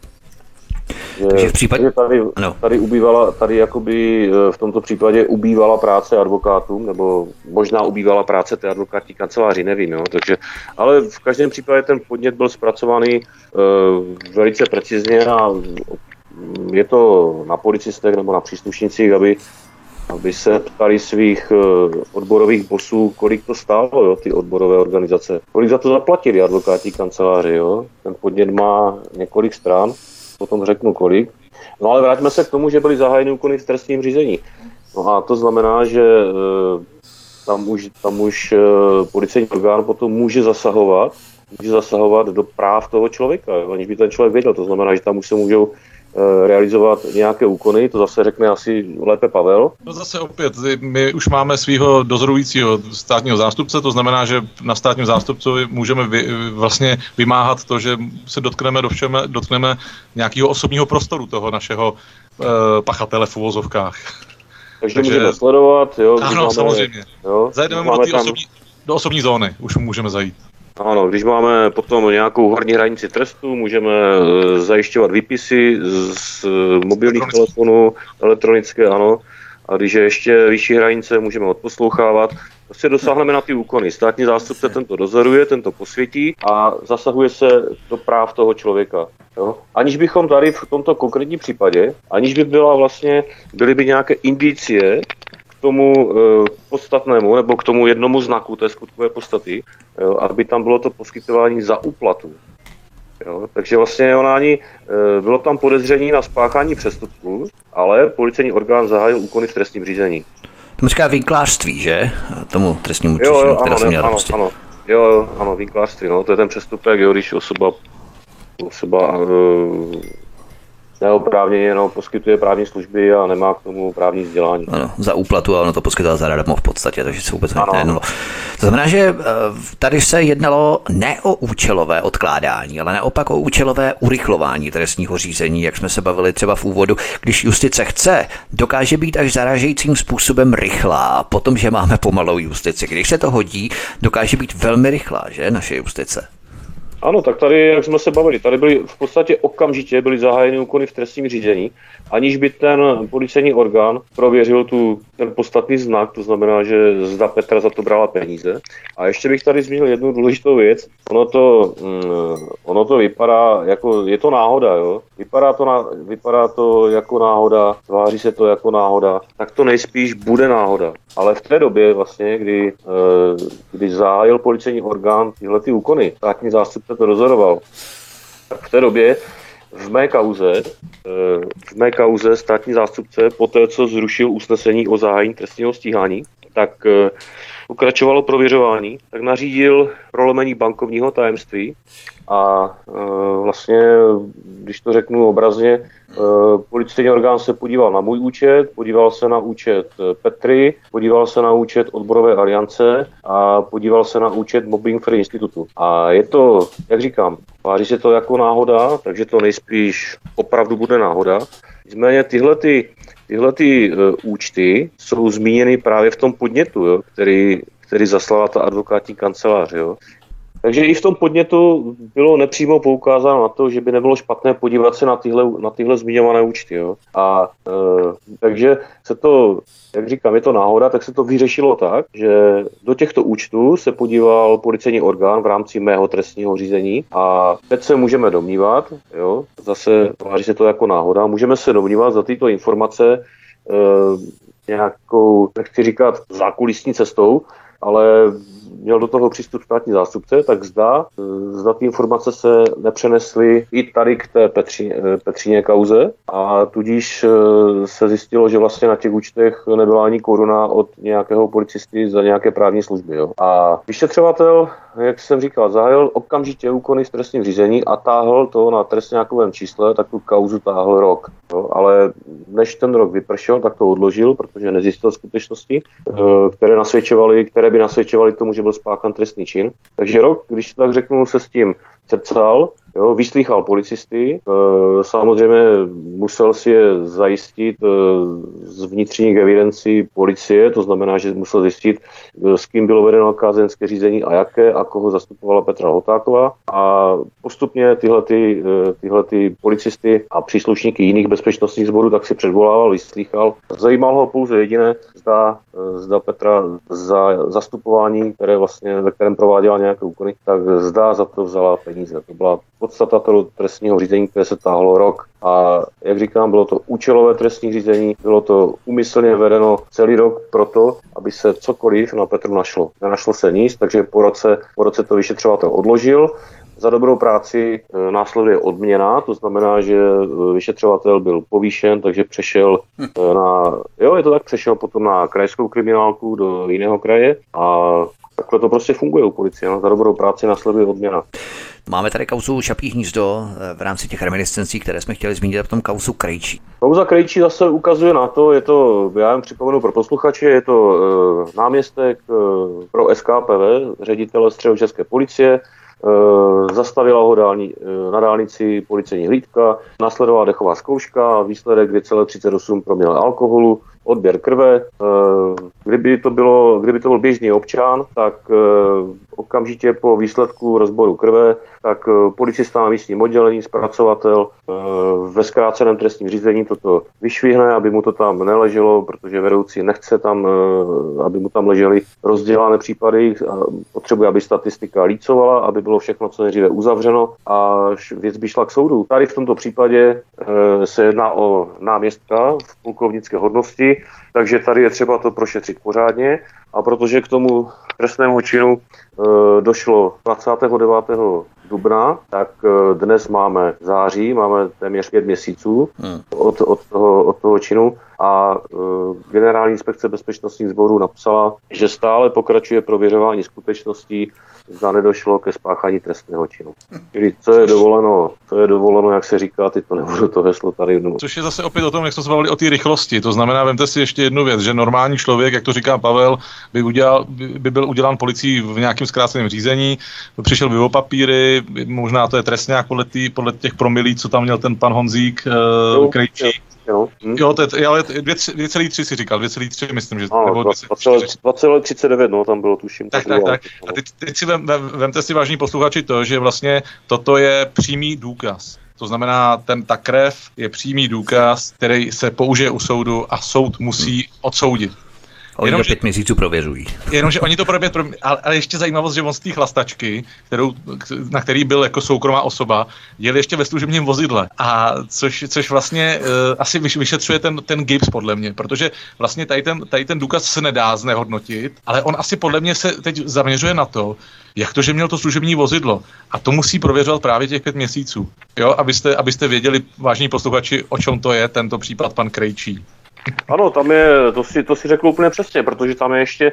S1: Že, Takže v případě...
S3: Tady, ano. tady ubývala, tady jakoby e, v tomto případě ubývala práce advokátům, nebo možná ubývala práce té advokátní kanceláři, nevím, jo. Takže, ale v každém případě ten podnět byl zpracovaný uh, velice precizně a je to na policistech nebo na příslušnicích, aby, aby se ptali svých uh, odborových bosů, kolik to stálo, jo, ty odborové organizace. Kolik za to zaplatili advokátní kanceláři, jo. Ten podnět má několik stran potom řeknu kolik. No ale vraťme se k tomu, že byly zahájeny úkony v trestním řízení. No a to znamená, že e, tam už, tam už e, policejní orgán potom může zasahovat, může zasahovat do práv toho člověka, aniž by ten člověk věděl. To znamená, že tam už se můžou Eh, realizovat nějaké úkony, to zase řekne asi lépe Pavel.
S2: No zase opět, my už máme svého dozorujícího státního zástupce, to znamená, že na státním zástupcovi můžeme vy, vlastně vymáhat to, že se dotkneme, dovšeme, dotkneme nějakého osobního prostoru toho našeho uh, pachatele v uvozovkách.
S3: Takže, Takže můžeme sledovat, jo.
S2: Ano, máme, samozřejmě. Jo, Zajdeme do, tam... osobní, do osobní zóny, už můžeme zajít.
S3: Ano, když máme potom nějakou horní hranici trestu, můžeme e, zajišťovat výpisy z mobilních telefonů, elektronické, ano. A když je ještě vyšší hranice, můžeme odposlouchávat. Prostě dosáhneme na ty úkony. Státní zástupce tento dozoruje, tento posvětí a zasahuje se do práv toho člověka. Jo? Aniž bychom tady v tomto konkrétním případě, aniž by byla vlastně, byly by nějaké indicie, tomu e, podstatnému nebo k tomu jednomu znaku té skutkové podstaty, jo, aby tam bylo to poskytování za úplatu. Jo, takže vlastně ona ani, e, bylo tam podezření na spáchání přestupku, ale policejní orgán zahájil úkony v trestním řízení.
S1: To říká výklářství, že? Tomu trestnímu řízení,
S3: jo, jo, ano, ne, ano, prostě. ano, jo, ano, výklářství, no, to je ten přestupek, jo, když osoba, osoba e, neoprávněně jenom poskytuje právní služby a nemá k tomu právní vzdělání.
S1: Ano, za úplatu a ono to poskytuje zadarmo v podstatě, takže se vůbec nejednalo. To znamená, že eh, tady se jednalo ne o účelové odkládání, ale naopak o účelové urychlování trestního řízení, jak jsme se bavili třeba v úvodu. Když justice chce, dokáže být až zaražejícím způsobem rychlá, potom, že máme pomalou justici. Když se to hodí, dokáže být velmi rychlá, že naše justice.
S3: Ano, tak tady, jak jsme se bavili, tady byly v podstatě okamžitě byly zahájeny úkony v trestním řízení, aniž by ten policejní orgán prověřil tu, ten podstatný znak, to znamená, že zda Petra za to brala peníze. A ještě bych tady zmínil jednu důležitou věc. Ono to, mm, ono to vypadá jako, je to náhoda, jo? Vypadá to, na, vypadá to jako náhoda, tváří se to jako náhoda, tak to nejspíš bude náhoda. Ale v té době vlastně, kdy, eh, kdy zahájil policejní orgán tyhle ty úkony, státní zástupce to dozoroval, tak v té době v mé kauze, eh, v mé kauze státní zástupce po té, co zrušil usnesení o zahájení trestního stíhání, tak eh, pokračovalo prověřování, tak nařídil prolomení bankovního tajemství a e, vlastně, když to řeknu obrazně, e, policejní orgán se podíval na můj účet, podíval se na účet Petry, podíval se na účet Odborové aliance a podíval se na účet Mobbing Free Institutu. A je to, jak říkám, váří se to jako náhoda, takže to nejspíš opravdu bude náhoda. Nicméně tyhle ty Tyhle ty uh, účty jsou zmíněny právě v tom podnětu, jo, který, který zaslala ta advokátní kancelář. Jo. Takže i v tom podnětu bylo nepřímo poukázáno na to, že by nebylo špatné podívat se na tyhle, na tyhle zmiňované účty. Jo. A e, takže se to, jak říkám, je to náhoda, tak se to vyřešilo tak, že do těchto účtů se podíval policejní orgán v rámci mého trestního řízení a teď se můžeme domnívat, jo, zase tváří se to jako náhoda, můžeme se domnívat za tyto informace e, nějakou, nechci říkat, zákulisní cestou, ale měl do toho přístup státní zástupce, tak zda, zda ty informace se nepřenesly i tady k té Petří, Petříně kauze a tudíž se zjistilo, že vlastně na těch účtech nebyla ani koruna od nějakého policisty za nějaké právní služby. Jo. A vyšetřovatel jak jsem říkal, zahájil okamžitě úkony z trestním řízení a táhl to na trestňákovém čísle, tak tu kauzu táhl rok. Jo, ale než ten rok vypršel, tak to odložil, protože nezjistil skutečnosti, eh, které, nasvědčovaly, které by nasvědčovaly tomu, že byl spáchan trestný čin. Takže rok, když tak řeknu, se s tím cercal, Jo, vyslýchal policisty, e, samozřejmě musel si je zajistit e, z vnitřních evidencí policie, to znamená, že musel zjistit, e, s kým bylo vedeno kázenské řízení a jaké a koho zastupovala Petra Hotáková. A postupně tyhle, ty, tyhle ty policisty a příslušníky jiných bezpečnostních sborů tak si předvolával, vyslýchal. Zajímalo ho pouze jediné, zda, zda Petra za zastupování, které vlastně, ve kterém prováděla nějaké úkony, tak zda za to vzala peníze. To byla podstata toho trestního řízení, které se táhlo rok. A jak říkám, bylo to účelové trestní řízení, bylo to umyslně vedeno celý rok proto, aby se cokoliv na Petru našlo. Nenašlo se nic, takže po roce, po roce to vyšetřovatel odložil. Za dobrou práci e, následuje odměna, to znamená, že e, vyšetřovatel byl povýšen, takže přešel e, na, jo, je to tak, přešel potom na krajskou kriminálku do jiného kraje a takhle to prostě funguje u policie. No, za dobrou práci následuje odměna.
S1: Máme tady kauzu Šapí hnízdo eh, v rámci těch reminiscencí, které jsme chtěli zmínit, a potom kauzu Krejčí.
S3: Kauza Krejčí zase ukazuje na to, je to, já jen připomenu pro posluchače, je to e, náměstek e, pro SKPV, ředitel středu České policie, e, zastavila ho dálni, e, na dálnici policejní hlídka, následovala dechová zkouška, výsledek 2,38 promile alkoholu, odběr krve. Kdyby to, bylo, kdyby to byl běžný občan, tak okamžitě po výsledku rozboru krve, tak eh, policista na místním oddělení, zpracovatel eh, ve zkráceném trestním řízení toto vyšvihne, aby mu to tam neleželo, protože vedoucí nechce tam, eh, aby mu tam ležely rozdělané případy, potřebuje, aby statistika lícovala, aby bylo všechno co nejdříve uzavřeno a věc by šla k soudu. Tady v tomto případě se jedná o náměstka v plukovnické hodnosti, takže tady je třeba to prošetřit pořádně a protože k tomu trestnému činu e, došlo 29 dubna, tak eh, dnes máme září, máme téměř pět měsíců hmm. od, od, toho, od toho činu a uh, generální inspekce bezpečnostních sborů napsala, že stále pokračuje prověřování skutečností, zda nedošlo ke spáchání trestného činu. Čili co je dovoleno, co je dovoleno, jak se říká, ty to nebudu to heslo tady. No.
S2: Což je zase opět o tom, jak jsme se bavili o té rychlosti. To znamená, vemte si ještě jednu věc, že normální člověk, jak to říká Pavel, by, udělal, by, by byl udělán policií v nějakém zkráceném řízení, přišel by o papíry, možná to je trestně podle, tý, podle těch promilí, co tam měl ten pan Honzík, uh, Krejčí. Jo, hm. jo to je, ale 2,3 si říkal, 2,3 myslím, že...
S3: No, 2,39, no, tam bylo tuším.
S2: Tak, tak, tak. A teď, teď si vem, vem, vemte si vážní posluchači to, že vlastně toto je přímý důkaz. To znamená, ten, ta krev je přímý důkaz, který se použije u soudu a soud musí odsoudit.
S1: Oni jenom, to pět měsíců prověřují.
S2: Jenomže oni to probět, ale, ale ještě zajímavost, že on z té chlastačky, kterou, na který byl jako soukromá osoba, jel ještě ve služebním vozidle. A což, což vlastně uh, asi vyšetřuje ten, ten gips podle mě, protože vlastně tady ten, tady ten důkaz se nedá znehodnotit, ale on asi podle mě se teď zaměřuje na to, jak to, že měl to služební vozidlo. A to musí prověřovat právě těch pět měsíců. Jo, abyste, abyste věděli, vážní posluchači, o čem to je tento případ pan Krejčí.
S3: Ano, tam je, to si, to si řekl úplně přesně, protože tam je ještě,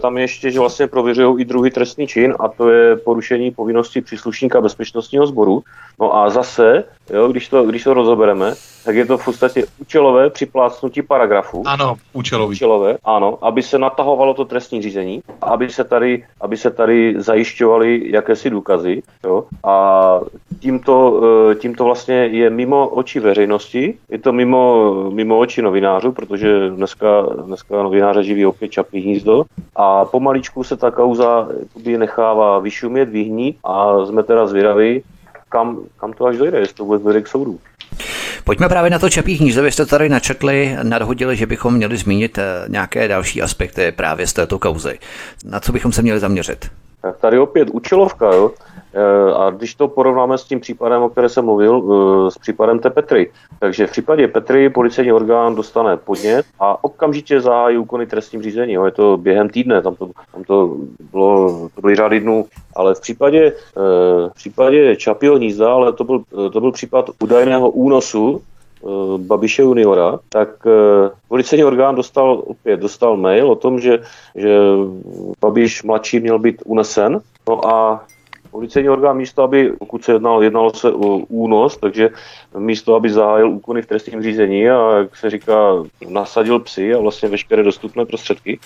S3: tam je ještě, že vlastně prověřují i druhý trestný čin a to je porušení povinnosti příslušníka bezpečnostního sboru. No a zase, jo, když, to, když to rozobereme, tak je to v podstatě účelové připlácnutí paragrafu.
S2: Ano, účelový.
S3: Účelové, ano, aby se natahovalo to trestní řízení, aby se tady, aby se tady zajišťovaly jakési důkazy. Jo? A tímto, eh, tímto vlastně je mimo oči veřejnosti, je to mimo, mimo oči novinářů, protože dneska, dneska novináře živí opět čapí hnízdo a pomaličku se ta kauza nechává vyšumět, vyhnít a jsme teda zvědaví, kam, kam to až dojde, jestli to vůbec dojde k soudu.
S1: Pojďme právě na to čapí hnízdo. Vy jste tady načetli, nadhodili, že bychom měli zmínit eh, nějaké další aspekty právě z této kauzy. Na co bychom se měli zaměřit?
S3: Tak tady opět účelovka, jo. A když to porovnáme s tím případem, o které jsem mluvil, s případem té Petry, takže v případě Petry policejní orgán dostane podnět a okamžitě zahájí úkony trestním řízení. Je to během týdne, tam to, tam to bylo, to byly řády dnů, ale v případě, v případě Čapího hnízda, ale to byl, to byl případ údajného únosu Eh, Babiše juniora, tak eh, policejní orgán dostal opět dostal mail o tom, že, že Babiš mladší měl být unesen. No a policejní orgán místo, aby, pokud se jednalo, jednalo se o únos, takže místo, aby zahájil úkony v trestním řízení a, jak se říká, nasadil psy a vlastně veškeré dostupné prostředky,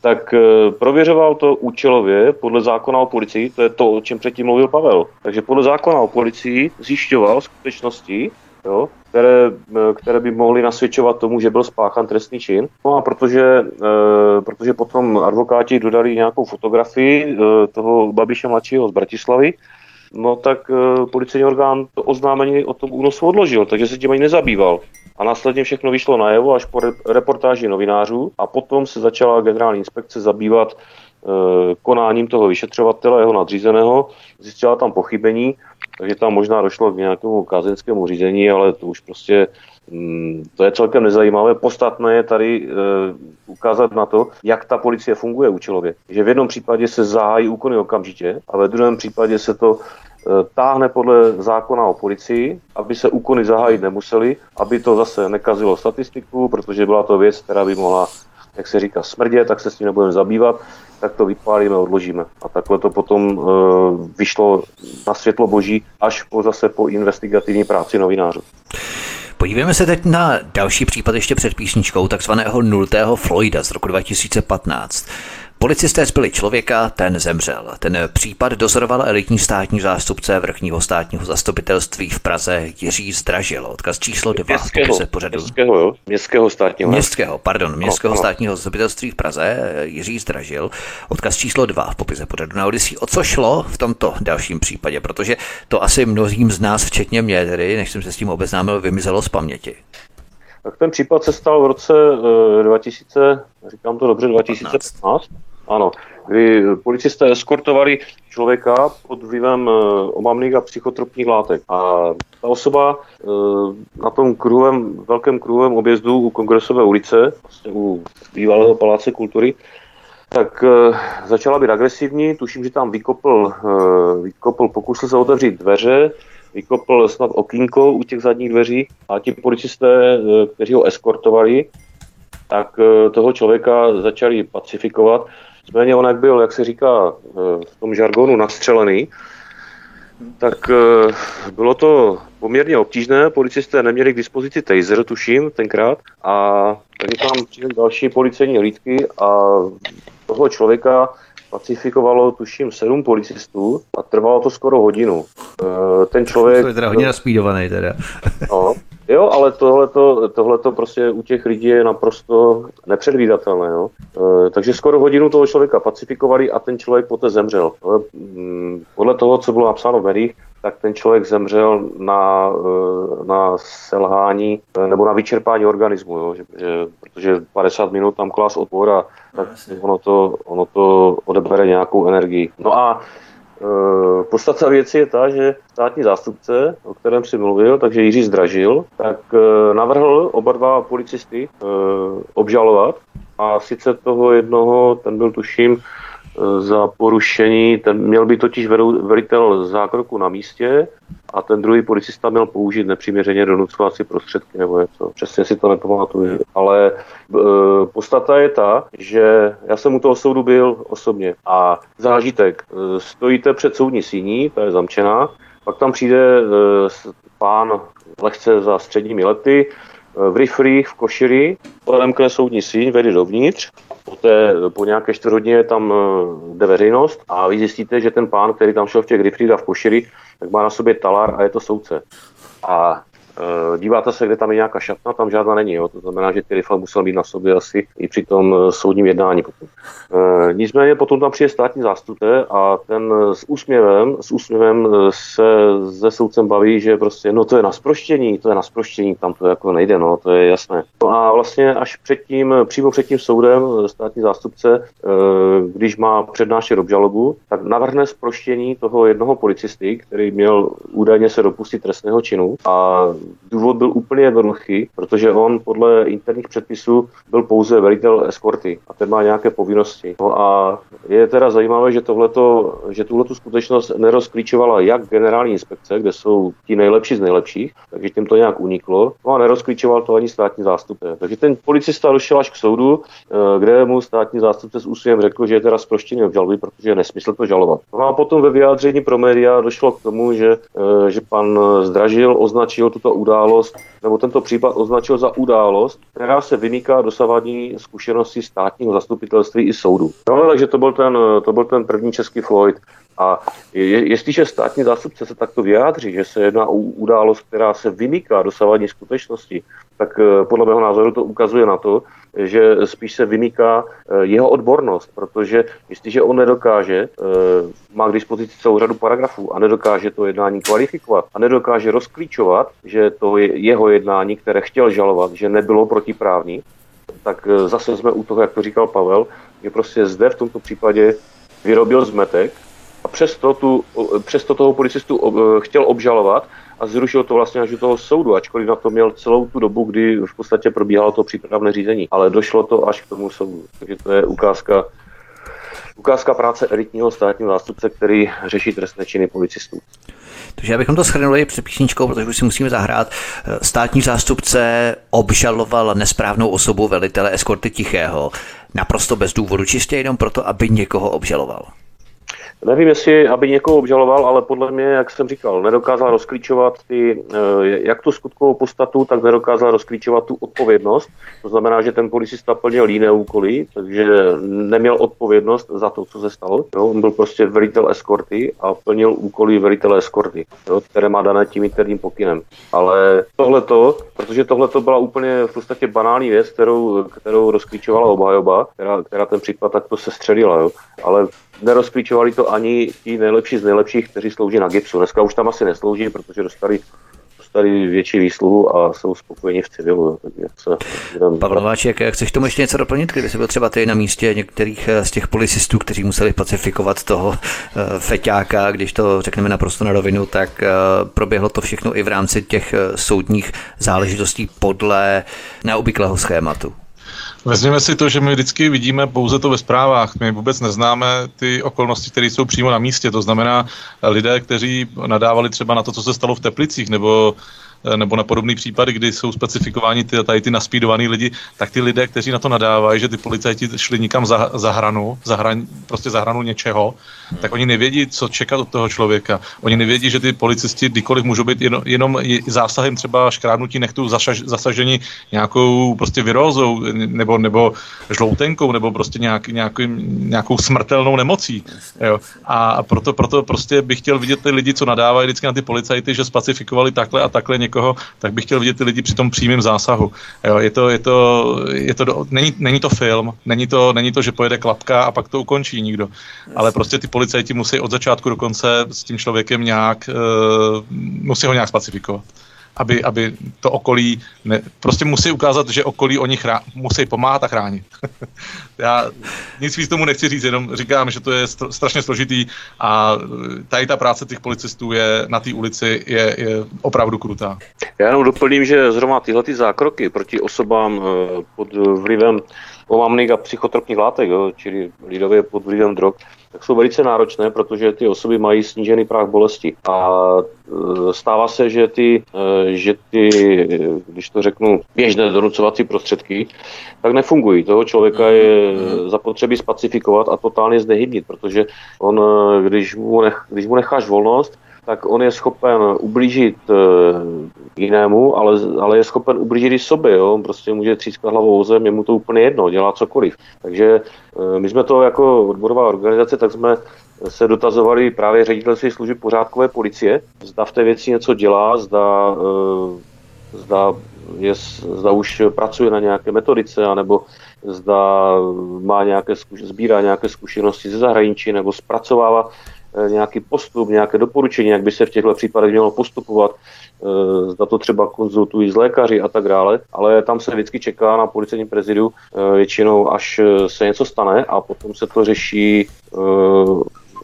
S3: tak eh, prověřoval to účelově podle zákona o policii, to je to, o čem předtím mluvil Pavel. Takže podle zákona o policii zjišťoval skutečnosti, jo, které, eh, které by mohly nasvědčovat tomu, že byl spáchan trestný čin. No a protože, e, protože potom advokáti dodali nějakou fotografii e, toho Babiše mladšího z Bratislavy, no tak policejní orgán to oznámení o tom únosu odložil, takže se tím ani nezabýval. A následně všechno vyšlo najevo až po reportáži novinářů a potom se začala generální inspekce zabývat konáním toho vyšetřovatele, jeho nadřízeného, zjistila tam pochybení takže tam možná došlo k nějakému kazenskému řízení, ale to už prostě mm, to je celkem nezajímavé. Podstatné je tady e, ukázat na to, jak ta policie funguje účelově. Že v jednom případě se zahájí úkony okamžitě a ve druhém případě se to e, táhne podle zákona o policii, aby se úkony zahájit nemuseli, aby to zase nekazilo statistiku, protože byla to věc, která by mohla jak se říká, smrdě, tak se s tím nebudeme zabývat, tak to vypálíme, odložíme. A takhle to potom e, vyšlo na světlo boží až po zase po investigativní práci novinářů.
S1: Podívejme se teď na další případ ještě před písničkou, takzvaného nultého Floyda z roku 2015. Policisté zbyli člověka, ten zemřel. Ten případ dozoroval elitní státní zástupce vrchního státního zastupitelství v Praze Jiří Zdražil. Odkaz číslo 2
S3: městského, se pořadu. Městského, jo? Městského státního.
S1: Městského, pardon, Městského no, státního zastupitelství v Praze Jiří Zdražil. Odkaz číslo 2 v popise pořadu na Odisí. O co šlo v tomto dalším případě? Protože to asi mnohým z nás, včetně mě, tedy, než jsem se s tím obeznámil, vymizelo z paměti.
S3: Tak ten případ se stal v roce 2000, eh, říkám to dobře, 2015. Ano, kdy policisté eskortovali člověka pod vlivem eh, omamných a psychotropních látek. A ta osoba eh, na tom kruhovém, velkém kruhovém objezdu u Kongresové ulice, vlastně u bývalého paláce kultury, tak začala být agresivní, tuším, že tam vykopl, vykopl pokusil se otevřít dveře, vykopl snad okýnko u těch zadních dveří a ti policisté, eh, kteří ho eskortovali, tak eh, toho člověka začali pacifikovat. Nicméně on, jak byl, jak se říká eh, v tom žargonu, nastřelený, tak bylo to poměrně obtížné. Policisté neměli k dispozici taser, tuším, tenkrát. A takže tam přijeli další policejní hlídky a toho člověka pacifikovalo, tuším, sedm policistů a trvalo to skoro hodinu.
S1: Ten člověk... To je teda hodně naspídovaný teda.
S3: No, jo, ale tohleto, tohleto prostě u těch lidí je naprosto nepředvídatelné. Jo? E, takže skoro hodinu toho člověka pacifikovali a ten člověk poté zemřel. E, podle toho, co bylo napsáno v médiích, tak ten člověk zemřel na, eh, na selhání eh, nebo na vyčerpání organismu, jo? Že, že, protože 50 minut tam klas odpor a tak ono to, ono to odebere nějakou energii. No a e, podstata věci je ta, že státní zástupce, o kterém si mluvil, takže Jiří Zdražil, tak e, navrhl oba dva policisty e, obžalovat. A sice toho jednoho, ten byl tuším za porušení, ten měl by totiž velitel zákroku na místě a ten druhý policista měl použít nepřiměřeně donucovací prostředky nebo něco. Přesně si to nepamatuju. Ale e, podstata je ta, že já jsem u toho soudu byl osobně a zážitek. E, stojíte před soudní síní, ta je zamčená, pak tam přijde e, pán lehce za středními lety, e, v riflích, v košili, odemkne soudní síň, vede dovnitř Poté po nějaké čtvrthodině tam eh, jde veřejnost a vy zjistíte, že ten pán, který tam šel v těch riflích a v košili, tak má na sobě talar a je to soudce. A díváte se, kde tam je nějaká šatna, tam žádná není. Jo? To znamená, že ty rifle musel být na sobě asi i při tom soudním jednání. Potom. Nicméně potom tam přijde státní zástupce a ten s úsměvem, s úsměvem se ze soudcem baví, že prostě, no to je na sproštění, to je na sproštění, tam to jako nejde, no, to je jasné. No a vlastně až předtím, přímo před tím soudem státní zástupce, když má přednášet obžalobu, tak navrhne sproštění toho jednoho policisty, který měl údajně se dopustit trestného činu a důvod byl úplně jednoduchý, protože on podle interních předpisů byl pouze velitel eskorty a ten má nějaké povinnosti. No a je teda zajímavé, že, tohleto, že tuhletu skutečnost nerozklíčovala jak generální inspekce, kde jsou ti nejlepší z nejlepších, takže tím to nějak uniklo, no a nerozklíčoval to ani státní zástupce. Takže ten policista došel až k soudu, eh, kde mu státní zástupce s úsměvem řekl, že je teda zproštěný obžaloby, protože je nesmysl to žalovat. No a potom ve vyjádření pro média došlo k tomu, že, eh, že pan Zdražil označil tuto událost, nebo tento případ označil za událost, která se vymýká dosavadní zkušenosti státního zastupitelství i soudu. No, takže to byl ten, to byl ten první český Floyd. A je, jestliže státní zástupce se takto vyjádří, že se jedná o událost, která se vymýká dosavadní skutečnosti, tak eh, podle mého názoru to ukazuje na to, že spíš se vymýká eh, jeho odbornost, protože jestliže on nedokáže, eh, má k dispozici celou řadu paragrafů a nedokáže to jednání kvalifikovat a nedokáže rozklíčovat, že to je jeho jednání, které chtěl žalovat, že nebylo protiprávní, tak zase jsme u toho, jak to říkal Pavel, že prostě zde v tomto případě vyrobil zmetek a přesto, tu, přesto toho policistu chtěl obžalovat a zrušil to vlastně až do toho soudu, ačkoliv na to měl celou tu dobu, kdy v podstatě probíhalo to přípravné řízení. Ale došlo to až k tomu soudu. Takže to je ukázka ukázka práce elitního státního zástupce, který řeší trestné činy policistů.
S1: Takže abychom to schrnuli před písničkou, protože už si musíme zahrát, státní zástupce obžaloval nesprávnou osobu velitele eskorty Tichého, naprosto bez důvodu, čistě jenom proto, aby někoho obžaloval.
S3: Nevím, jestli aby někoho obžaloval, ale podle mě, jak jsem říkal, nedokázal rozklíčovat ty, eh, jak tu skutkovou podstatu, tak nedokázal rozklíčovat tu odpovědnost. To znamená, že ten policista plnil jiné úkoly, takže neměl odpovědnost za to, co se stalo. Jo, on byl prostě velitel eskorty a plnil úkoly velitele eskorty, jo, které má dané tím interním pokynem. Ale tohleto, protože tohleto byla úplně v podstatě banální věc, kterou, kterou rozklíčovala obhajoba, která, která ten případ takto se střelila. Jo. Ale nerozklíčovali to ani ti nejlepší z nejlepších, kteří slouží na gipsu. Dneska už tam asi neslouží, protože dostali dostali větší výsluhu a jsou spokojeni v civilu.
S1: Pavel Nováček, chceš tomu ještě něco doplnit, kdyby se byl třeba ty na místě některých eh, z těch policistů, kteří museli pacifikovat toho eh, feťáka, když to řekneme naprosto na rovinu, tak eh, proběhlo to všechno i v rámci těch soudních záležitostí podle neobvyklého schématu.
S2: Vezměme si to, že my vždycky vidíme pouze to ve zprávách. My vůbec neznáme ty okolnosti, které jsou přímo na místě. To znamená lidé, kteří nadávali třeba na to, co se stalo v Teplicích, nebo Eh, nebo na podobný případy, kdy jsou specifikováni ty, tady ty naspídovaný lidi, tak ty lidé, kteří na to nadávají, že ty policajti šli nikam za, za hranu, za hran, prostě za hranu něčeho, tak oni nevědí, co čekat od toho člověka. Oni nevědí, že ty policisti kdykoliv můžou být jenom, jenom zásahem třeba škrábnutí nechtu zasaž, zasažení nějakou prostě virózou nebo, nebo žloutenkou nebo prostě nějak, nějakým, nějakou smrtelnou nemocí. Jo. A proto, proto prostě bych chtěl vidět ty lidi, co nadávají vždycky na ty policajty, že specifikovali takhle a takhle někoho, tak bych chtěl vidět ty lidi při tom přímém zásahu. Jo, je to, je to, je to, není, není to film, není to, není to, že pojede klapka a pak to ukončí nikdo. Ale prostě ty policajti musí od začátku do konce s tím člověkem nějak, uh, musí ho nějak specifikovat aby, aby to okolí, ne, prostě musí ukázat, že okolí oni chrá, musí pomáhat a chránit. Já nic víc tomu nechci říct, jenom říkám, že to je strašně složitý a tady ta práce těch policistů je na té ulici je, je opravdu krutá.
S3: Já jenom doplním, že zrovna tyhle ty zákroky proti osobám eh, pod vlivem omamných a psychotropních látek, jo, čili lidově pod vlivem drog, tak jsou velice náročné, protože ty osoby mají snížený práh bolesti. A e, stává se, že ty, e, že ty, když to řeknu, běžné donucovací prostředky, tak nefungují. Toho člověka je zapotřebí spacifikovat a totálně znehybnit, protože on, e, když mu, nech, když mu necháš volnost, tak on je schopen ublížit e, jinému, ale, ale je schopen ublížit i sobě. Jo? On prostě může třískat hlavou o zem, je mu to úplně jedno, dělá cokoliv. Takže e, my jsme to jako odborová organizace, tak jsme se dotazovali právě ředitelství služby pořádkové policie, zda v té věci něco dělá, zda e, zda, je, zda už pracuje na nějaké metodice, anebo zda má nějaké, sbírá nějaké zkušenosti ze zahraničí, nebo zpracovává nějaký postup, nějaké doporučení, jak by se v těchto případech mělo postupovat, eh, zda to třeba konzultují s lékaři a tak dále, ale tam se vždycky čeká na policejní prezidiu většinou, až se něco stane a potom se to řeší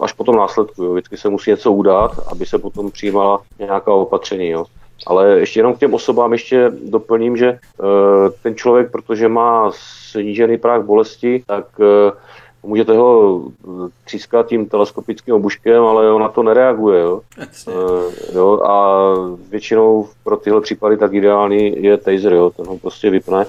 S3: až potom následku. Jo. Vždycky se musí něco udát, aby se potom přijímala nějaká opatření. Jo. Ale ještě jenom k těm osobám ještě doplním, že ten člověk, protože má snížený práh bolesti, tak můžete ho třískat tím teleskopickým obuškem, ale on na to nereaguje. Jo? Uh, jo? A většinou pro tyhle případy tak ideální je taser, jo? ten ho prostě vypne.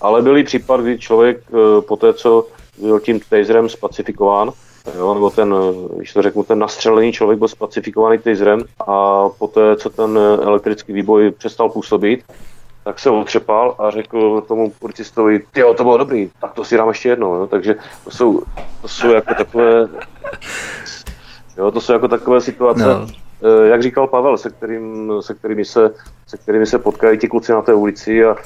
S3: Ale byly případ, kdy člověk uh, po té, co byl tím taserem spacifikován, jo, nebo ten, když to řeknu, ten nastřelený člověk byl spacifikovaný taserem a poté, co ten elektrický výboj přestal působit, tak se otřepal a řekl tomu policistovi, jo, to bylo dobrý, tak to si dám ještě jednou, jo. takže to jsou, to jsou jako takové, jo, to jsou jako takové situace, no. Eh, jak říkal Pavel, se, kterým, se, kterými se, se kterými se potkají ti kluci na té ulici a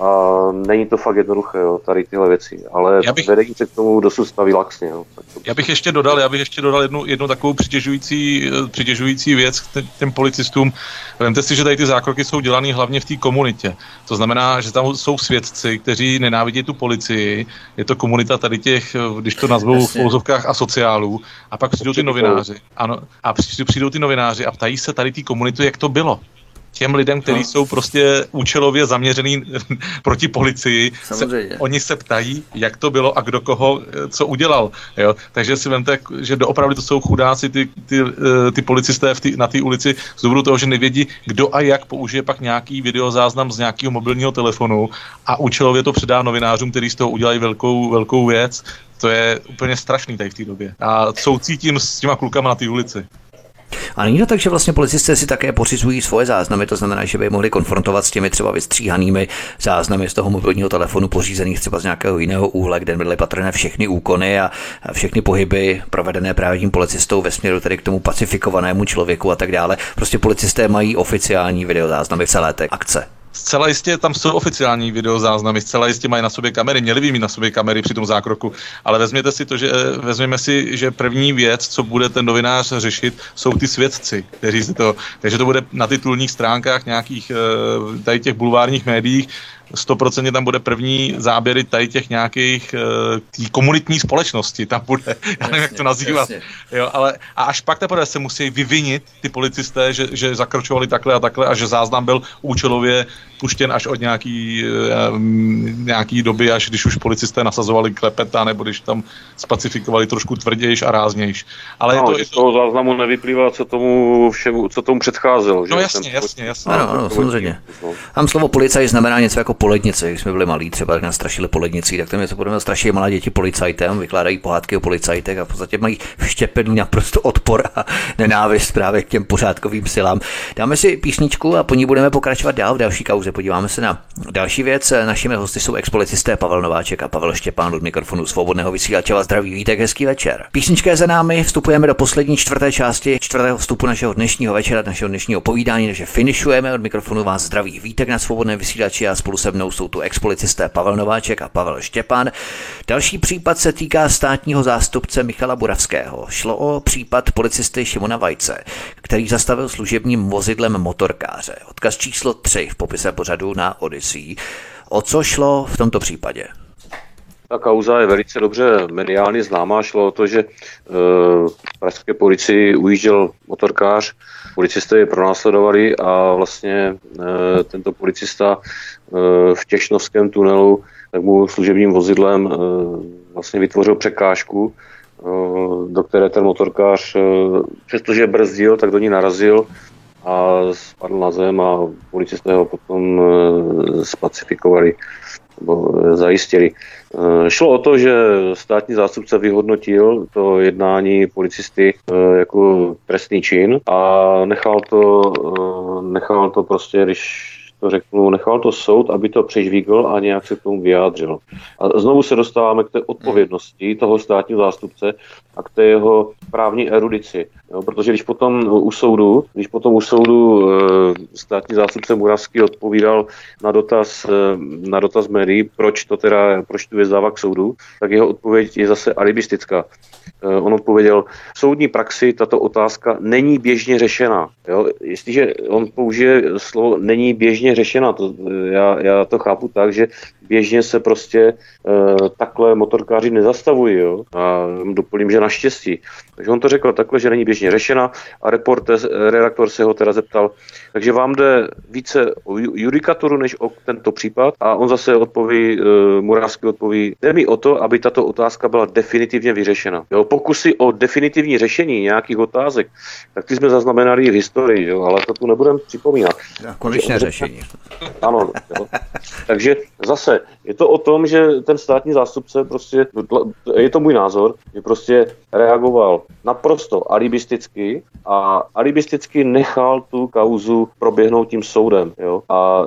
S3: a není to fakt jednoduché, jo, tady tyhle věci, ale já bych, vedení se k tomu dosud staví laxně. Jo.
S2: Já bych ještě dodal, já bych ještě dodal jednu, jednu takovou přitěžující, přitěžující věc k těm policistům. Vemte si, že tady ty zákroky jsou dělané hlavně v té komunitě. To znamená, že tam jsou svědci, kteří nenávidí tu policii. Je to komunita tady těch, když to nazvou v pouzovkách asociálů. A pak přijdou ty novináři. Ano, a přijdou ty novináři a ptají se tady té komunity, jak to bylo těm lidem, kteří no. jsou prostě účelově zaměřený proti policii. Se, oni se ptají, jak to bylo a kdo koho eh, co udělal. Jo? Takže si vemte, že doopravdy to jsou chudáci ty, ty, eh, ty policisté v tý, na té ulici z důvodu toho, že nevědí, kdo a jak použije pak nějaký videozáznam z nějakého mobilního telefonu a účelově to předá novinářům, kteří z toho udělají velkou, velkou věc. To je úplně strašný tady v té době. A soucítím s těma klukama na té ulici.
S1: A není to tak, že vlastně policisté si také pořizují svoje záznamy, to znamená, že by mohli konfrontovat s těmi třeba vystříhanými záznamy z toho mobilního telefonu pořízených třeba z nějakého jiného úhle, kde byly patrné všechny úkony a všechny pohyby provedené právě tím policistou ve směru tedy k tomu pacifikovanému člověku a tak dále. Prostě policisté mají oficiální videozáznamy celé té akce.
S2: Zcela jistě tam jsou oficiální videozáznamy, zcela jistě mají na sobě kamery, měli by mít na sobě kamery při tom zákroku, ale vezměte si to, že vezměme si, že první věc, co bude ten novinář řešit, jsou ty svědci, kteří si to, takže to bude na titulních stránkách nějakých eh, tady těch bulvárních médiích, stoprocentně tam bude první záběry tady těch nějakých uh, tý komunitní společnosti, tam bude, já nevím, jasně, jak to nazývat, jo, ale a až pak teprve se musí vyvinit ty policisté, že, že zakročovali takhle a takhle a že záznam byl účelově puštěn až od nějaký, uh, nějaký doby, až když už policisté nasazovali klepeta, nebo když tam spacifikovali trošku tvrdějš a ráznějš.
S3: Ale no, je to, z toho záznamu nevyplývá, co tomu všemu, co tomu předcházelo.
S2: No že? jasně, jasně, jasně.
S1: Ano, ano, samozřejmě. Tam slovo policaj znamená něco jako polednice, když jsme byli malí, třeba tak nás strašili polednicí, tak tam to budeme strašit malá děti policajtem, vykládají pohádky o policajtech a v podstatě mají vštěpený naprosto odpor a nenávist právě k těm pořádkovým silám. Dáme si písničku a po ní budeme pokračovat dál v další kauze. Podíváme se na další věc. Našimi hosty jsou expolicisté Pavel Nováček a Pavel Štěpán od mikrofonu svobodného vysílače. Vás zdraví, vítek, hezký večer. Písnička je za námi, vstupujeme do poslední čtvrté části čtvrtého vstupu našeho dnešního večera, našeho dnešního povídání, takže finišujeme od mikrofonu vás zdraví vítek na svobodné vysílači a spolu se mnou jsou tu expolicisté Pavel Nováček a Pavel Štěpán. Další případ se týká státního zástupce Michala Buravského. Šlo o případ policisty Šimona Vajce, který zastavil služebním vozidlem motorkáře. Odkaz číslo 3 v popise pořadu na Odyssey. O co šlo v tomto případě?
S3: Ta kauza je velice dobře mediálně známá. Šlo o to, že e, pražské policii ujížděl motorkář, policisté je pronásledovali a vlastně e, tento policista e, v Těšnovském tunelu tak mu služebním vozidlem e, vlastně vytvořil překážku, do které ten motorkář, přestože brzdil, tak do ní narazil a spadl na zem a policisté ho potom spacifikovali nebo zajistili. Eh, šlo o to, že státní zástupce vyhodnotil to jednání policisty eh, jako trestný čin a nechal to, eh, nechal to prostě, když to řeknu, nechal to soud, aby to přežvíkl a nějak se k tomu vyjádřil. A znovu se dostáváme k té odpovědnosti toho státního zástupce a k té jeho právní erudici. Jo, protože když potom u soudu, když potom u soudu státní zástupce Muravský odpovídal na dotaz, na dotaz médií, proč to teda, proč tu věc dává k soudu, tak jeho odpověď je zase alibistická. On odpověděl, v soudní praxi tato otázka není běžně řešena. Jo? Jestliže on použije slovo není běžně řešena, to, já, já to chápu tak, že běžně se prostě e, takhle motorkáři nezastavují. Jo? A doplním, že naštěstí. Takže on to řekl takhle, že není běžně řešena a reporter, redaktor se ho teda zeptal, takže vám jde více o judikaturu než o tento případ a on zase odpoví, e, Murávský odpoví, jde mi o to, aby tato otázka byla definitivně vyřešena. Jo? Pokusy o definitivní řešení nějakých otázek, tak ty jsme zaznamenali v historii, jo? ale to tu nebudeme připomínat.
S1: Konečné řešení.
S3: Ano. Jo? Takže zase je to o tom, že ten státní zástupce prostě, je to můj názor, že prostě reagoval naprosto alibisticky a alibisticky nechal tu kauzu proběhnout tím soudem. Jo? A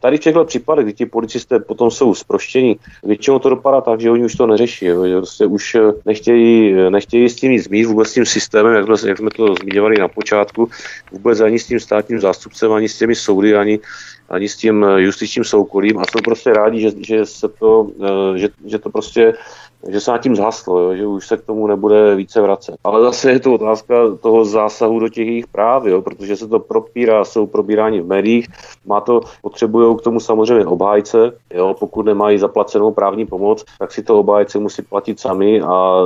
S3: tady v těchto případech, kdy ti policisté potom jsou zproštění, většinou to dopadá tak, že oni už to neřeší. Jo? Že prostě už nechtějí, nechtějí s tím nic zmít, vůbec s tím systémem, jak jsme, jak jsme to zmiňovali na počátku, vůbec ani s tím státním zástupcem, ani s těmi soudy, ani ani s tím justičním soukolím. A jsou prostě rádi, že, že se to, eh, že, že to prostě že se nad tím zhaslo, jo, že už se k tomu nebude více vracet. Ale zase je to otázka toho zásahu do těch jejich práv, jo, protože se to propírá, jsou probíráni v médiích, má to, potřebují k tomu samozřejmě obhájce, jo, pokud nemají zaplacenou právní pomoc, tak si to obhájce musí platit sami a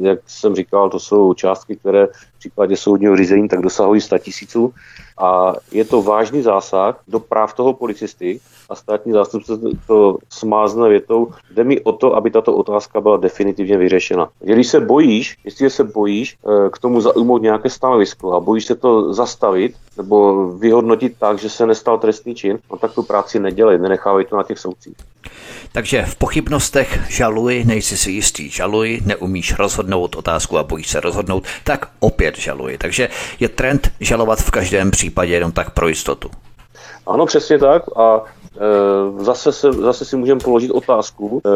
S3: jak jsem říkal, to jsou částky, které v případě soudního řízení tak dosahují 100 tisíců a je to vážný zásah do práv toho policisty a státní zástupce to smázne větou, jde mi o to, aby tato otázka byla definitivně vyřešena. Když se bojíš, jestli se bojíš eh, k tomu zaujmout nějaké stanovisko a bojíš se to zastavit nebo vyhodnotit tak, že se nestal trestný čin, no tak tu práci nedělej, nenechávej to na těch soudcích.
S1: Takže v pochybnostech žaluji, nejsi si jistý, žaluji, neumíš rozhodnout otázku a bojíš se rozhodnout, tak opět žaluji. Takže je trend žalovat v každém případě jenom tak pro jistotu.
S3: Ano, přesně tak. A zase, se, zase si můžeme položit otázku, e,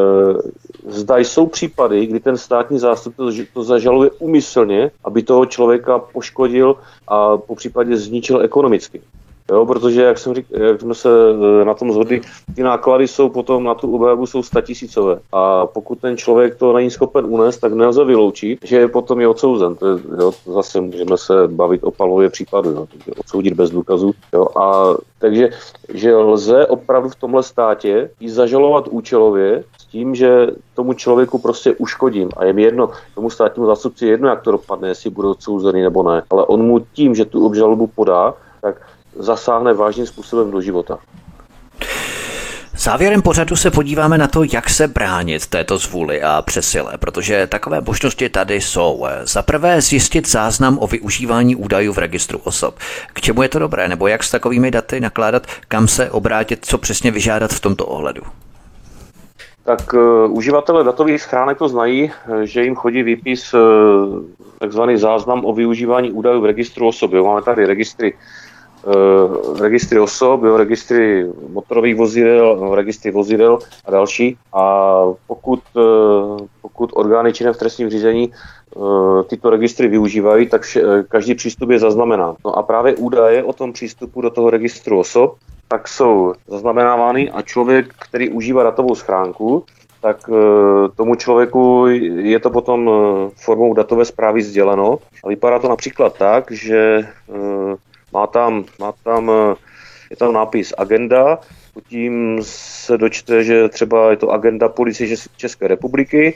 S3: zda jsou případy, kdy ten státní zástupce to zažaluje umyslně, aby toho člověka poškodil a po případě zničil ekonomicky. Jo, protože, jak, jsem řík, jak jsme se e, na tom zhodli, ty náklady jsou potom na tu obhajobu jsou statisícové. A pokud ten člověk to není schopen unést, tak nelze vyloučit, že potom je odsouzen. To je, jo, zase můžeme se bavit o palově případu, jo, odsoudit bez důkazů. Jo, a takže že lze opravdu v tomhle státě i zažalovat účelově s tím, že tomu člověku prostě uškodím. A je mi jedno, tomu státnímu zástupci je jedno, jak to dopadne, jestli bude odsouzený nebo ne. Ale on mu tím, že tu obžalobu podá, tak zasáhne vážným způsobem do života.
S1: Závěrem pořadu se podíváme na to, jak se bránit této zvůli a přesile, protože takové možnosti tady jsou. Za prvé zjistit záznam o využívání údajů v registru osob. K čemu je to dobré, nebo jak s takovými daty nakládat, kam se obrátit, co přesně vyžádat v tomto ohledu?
S3: Tak uh, uživatelé datových schránek to znají, že jim chodí výpis uh, takzvaný záznam o využívání údajů v registru osob. Jo. Máme tady registry Eh, registry osob, jo, registry motorových vozidel, registry vozidel a další. A pokud, eh, pokud orgány činné v trestním řízení eh, tyto registry využívají, tak každý přístup je zaznamenán. No a právě údaje o tom přístupu do toho registru osob tak jsou zaznamenávány a člověk, který užívá datovou schránku, tak tomu člověku je to potom formou datové zprávy sděleno. A vypadá to například tak, že má tam, má tam, eh, je tam nápis agenda, tím se dočte, že třeba je to agenda policie České republiky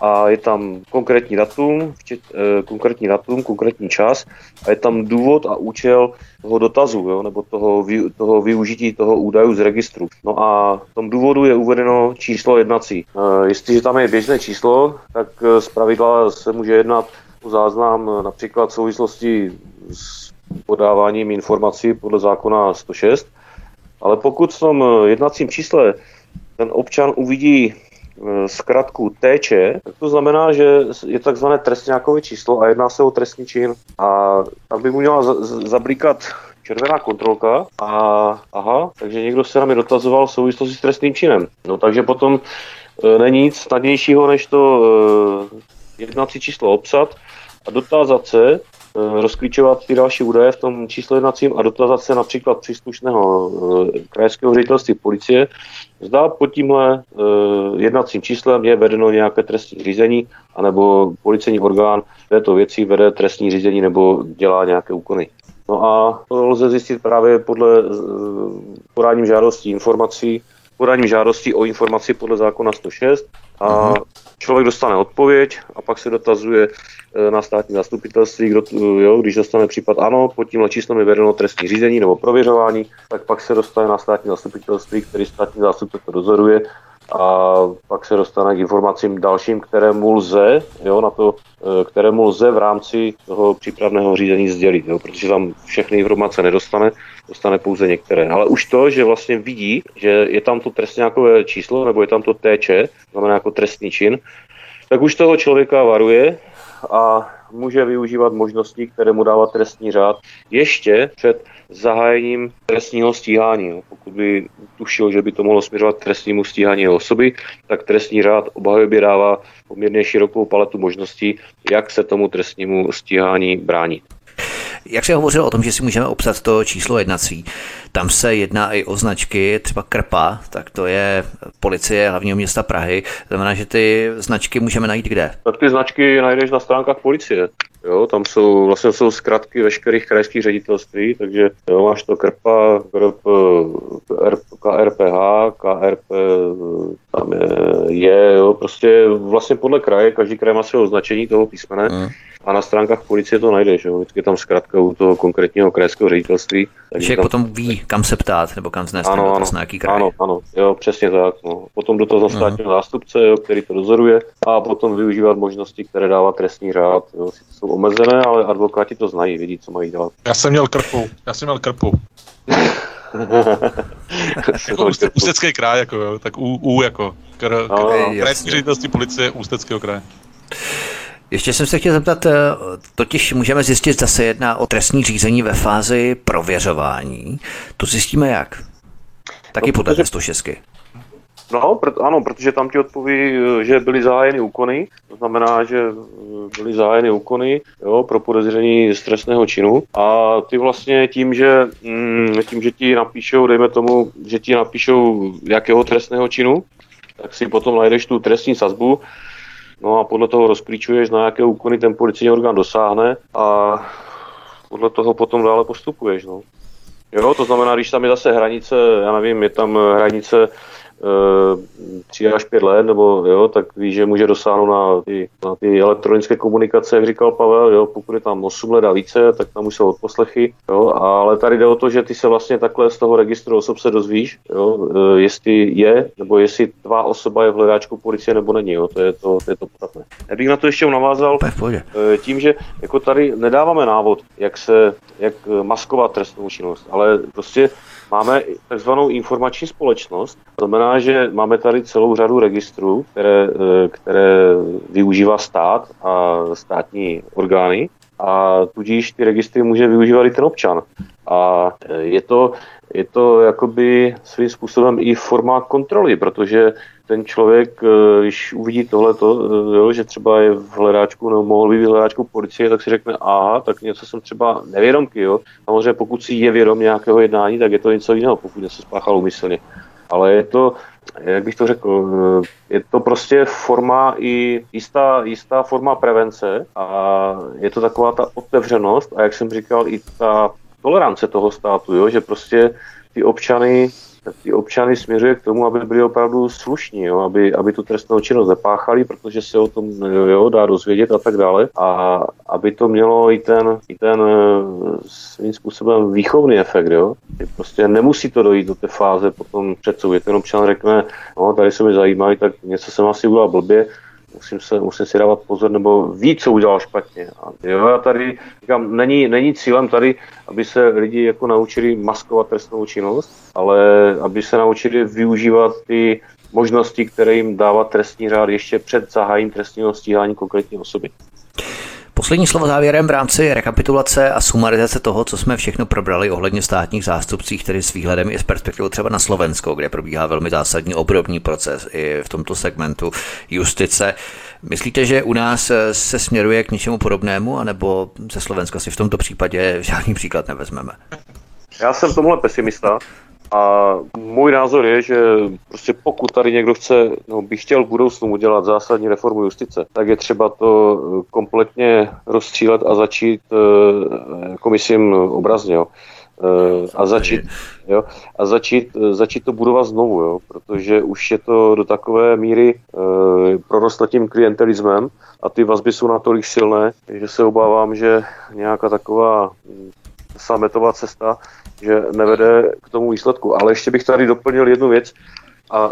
S3: a je tam konkrétní datum, eh, konkrétní datum, konkrétní čas a je tam důvod a účel toho dotazu, jo, nebo toho, toho využití toho údaju z registru. No a v tom důvodu je uvedeno číslo jednací. E, jestliže tam je běžné číslo, tak z pravidla se může jednat o záznam například v souvislosti s podáváním informací podle zákona 106, ale pokud v tom jednacím čísle ten občan uvidí e, zkratku TČ, tak to znamená, že je takzvané trestňákové číslo a jedná se o trestní čin. A tam by mu měla zablíkat červená kontrolka a aha, takže někdo se na mě dotazoval v souvislosti s trestným činem. No takže potom e, není nic snadnějšího, než to e, jednací číslo obsat a dotázat se, rozklíčovat ty další údaje v tom čísle jednacím a dotazat se například příslušného krajského ředitelství policie, zda pod tímhle jednacím číslem je vedeno nějaké trestní řízení, anebo policejní orgán této věci vede trestní řízení nebo dělá nějaké úkony. No a to lze zjistit právě podle podáním žádostí informací, podáním žádosti o informaci podle zákona 106 a uh-huh. člověk dostane odpověď a pak se dotazuje e, na státní zastupitelství, kdo, jo, když dostane případ ano, pod tímhle číslem je vedeno trestní řízení nebo prověřování, tak pak se dostane na státní zastupitelství, který státní zástupce to dozoruje a pak se dostane k informacím dalším, kterému lze, jo, na to, e, kterému lze v rámci toho přípravného řízení sdělit, jo, protože tam všechny informace nedostane, dostane pouze některé. Ale už to, že vlastně vidí, že je tam to trestňákové číslo, nebo je tam to TČ, znamená jako trestný čin, tak už toho člověka varuje a může využívat možností, které mu dává trestní řád ještě před zahájením trestního stíhání. Jo. Pokud by tušil, že by to mohlo směřovat k trestnímu stíhání osoby, tak trestní řád obhajobě dává poměrně širokou paletu možností, jak se tomu trestnímu stíhání bránit.
S1: Jak se hovořilo o tom, že si můžeme obsat to číslo jednací, tam se jedná i o značky, třeba Krpa, tak to je policie hlavního města Prahy. Znamená, že ty značky můžeme najít kde?
S3: Tak ty značky najdeš na stránkách policie. Jo, tam jsou vlastně jsou zkratky veškerých krajských ředitelství, takže jo, máš to Krpa, Krp, KRPH, KRP, tam je, je, jo, prostě vlastně podle kraje, každý kraj má své označení toho písmene. Mm a na stránkách policie to najdeš, jo? vždycky tam zkrátka u toho konkrétního krajského ředitelství.
S1: Takže tam... potom ví, kam se ptát, nebo kam znést ano, ano, na nějaký kraj.
S3: Ano, ano, jo, přesně tak. No. Potom do toho státního zástupce, jo, který to dozoruje a potom využívat možnosti, které dává trestní řád. Jo. Sice jsou omezené, ale advokáti to znají, vědí, co mají dělat.
S2: Já jsem měl krpu, já jsem měl krpu. jako ústecký kraj, jako jo, tak U, U jako, kr, kr, no, krajský ředitelství policie Ústeckého kraje.
S1: Ještě jsem se chtěl zeptat, eh, totiž můžeme zjistit, zase jedná o trestní řízení ve fázi prověřování. To zjistíme jak? Taky no, podle protože... 106.
S3: No, proto, ano, protože tam ti odpoví, eh, že byly zahájeny úkony, to znamená, že eh, byly zahájeny úkony jo, pro podezření z trestného činu a ty vlastně tím, že, mm, tím, že ti napíšou, dejme tomu, že ti napíšou jakého trestného činu, tak si potom najdeš tu trestní sazbu, No a podle toho rozklíčuješ, na jaké úkony ten policijní orgán dosáhne a podle toho potom dále postupuješ. No. Jo, to znamená, když tam je zase hranice, já nevím, je tam hranice 3 až 5 let, nebo jo, tak víš, že může dosáhnout na ty, na ty elektronické komunikace, jak říkal Pavel, jo, pokud je tam 8 let a více, tak tam už jsou odposlechy, jo, ale tady jde o to, že ty se vlastně takhle z toho registru osob se dozvíš, jo, e, jestli je, nebo jestli tvá osoba je v hledáčku policie nebo není, jo, to je to, to, je to podstatné. Já bych na to ještě navázal e, tím, že jako tady nedáváme návod, jak se, jak maskovat trestnou činnost, ale prostě máme takzvanou informační společnost. To znamená, že máme tady celou řadu registrů, které, eh, které využívá stát a státní orgány a tudíž ty registry může využívat i ten občan. A eh, je to, je to jakoby svým způsobem i forma kontroly, protože ten člověk, eh, když uvidí tohleto, jo, že třeba je v hledáčku nebo mohl být v hledáčku policie, tak si řekne, aha, tak něco jsem třeba nevědomky. Jo. Samozřejmě pokud si je vědom nějakého jednání, tak je to něco jiného, pokud něco spáchal umyslně. Ale je to, jak bych to řekl, eh, je to prostě forma i jistá, jistá forma prevence a je to taková ta otevřenost a jak jsem říkal, i ta tolerance toho státu, jo, že prostě ty občany ty občany směřuje k tomu, aby byli opravdu slušní, jo? Aby, aby tu trestnou činnost zapáchali, protože se o tom jo, dá dozvědět a tak dále. A aby to mělo i ten, i ten eh, svým způsobem výchovný efekt. Jo? Prostě nemusí to dojít do té fáze potom před soudy. Ten občan řekne, no tady se mi zajímají, tak něco jsem asi udělal blbě, musím, se, musím si dávat pozor, nebo ví, co udělal špatně. A jo, já tady říkám, není, není cílem tady, aby se lidi jako naučili maskovat trestnou činnost, ale aby se naučili využívat ty možnosti, které jim dává trestní řád ještě před zahájením trestního stíhání konkrétní osoby.
S1: Poslední slovo závěrem v rámci rekapitulace a sumarizace toho, co jsme všechno probrali ohledně státních zástupcích, tedy s výhledem i s perspektivou třeba na Slovensko, kde probíhá velmi zásadní obrovní proces i v tomto segmentu justice. Myslíte, že u nás se směruje k něčemu podobnému, anebo ze Slovenska si v tomto případě žádný příklad nevezmeme?
S3: Já jsem tomhle pesimista. A můj názor je, že prostě pokud tady někdo chce, no, by chtěl v budoucnu udělat zásadní reformu justice, tak je třeba to kompletně rozstřílet a začít, jako myslím obrazně, jo, a začít, jo, a začít, začít to budovat znovu, jo, protože už je to do takové míry e, prorostlo tím klientelismem a ty vazby jsou natolik silné, že se obávám, že nějaká taková sametová cesta že nevede k tomu výsledku. Ale ještě bych tady doplnil jednu věc a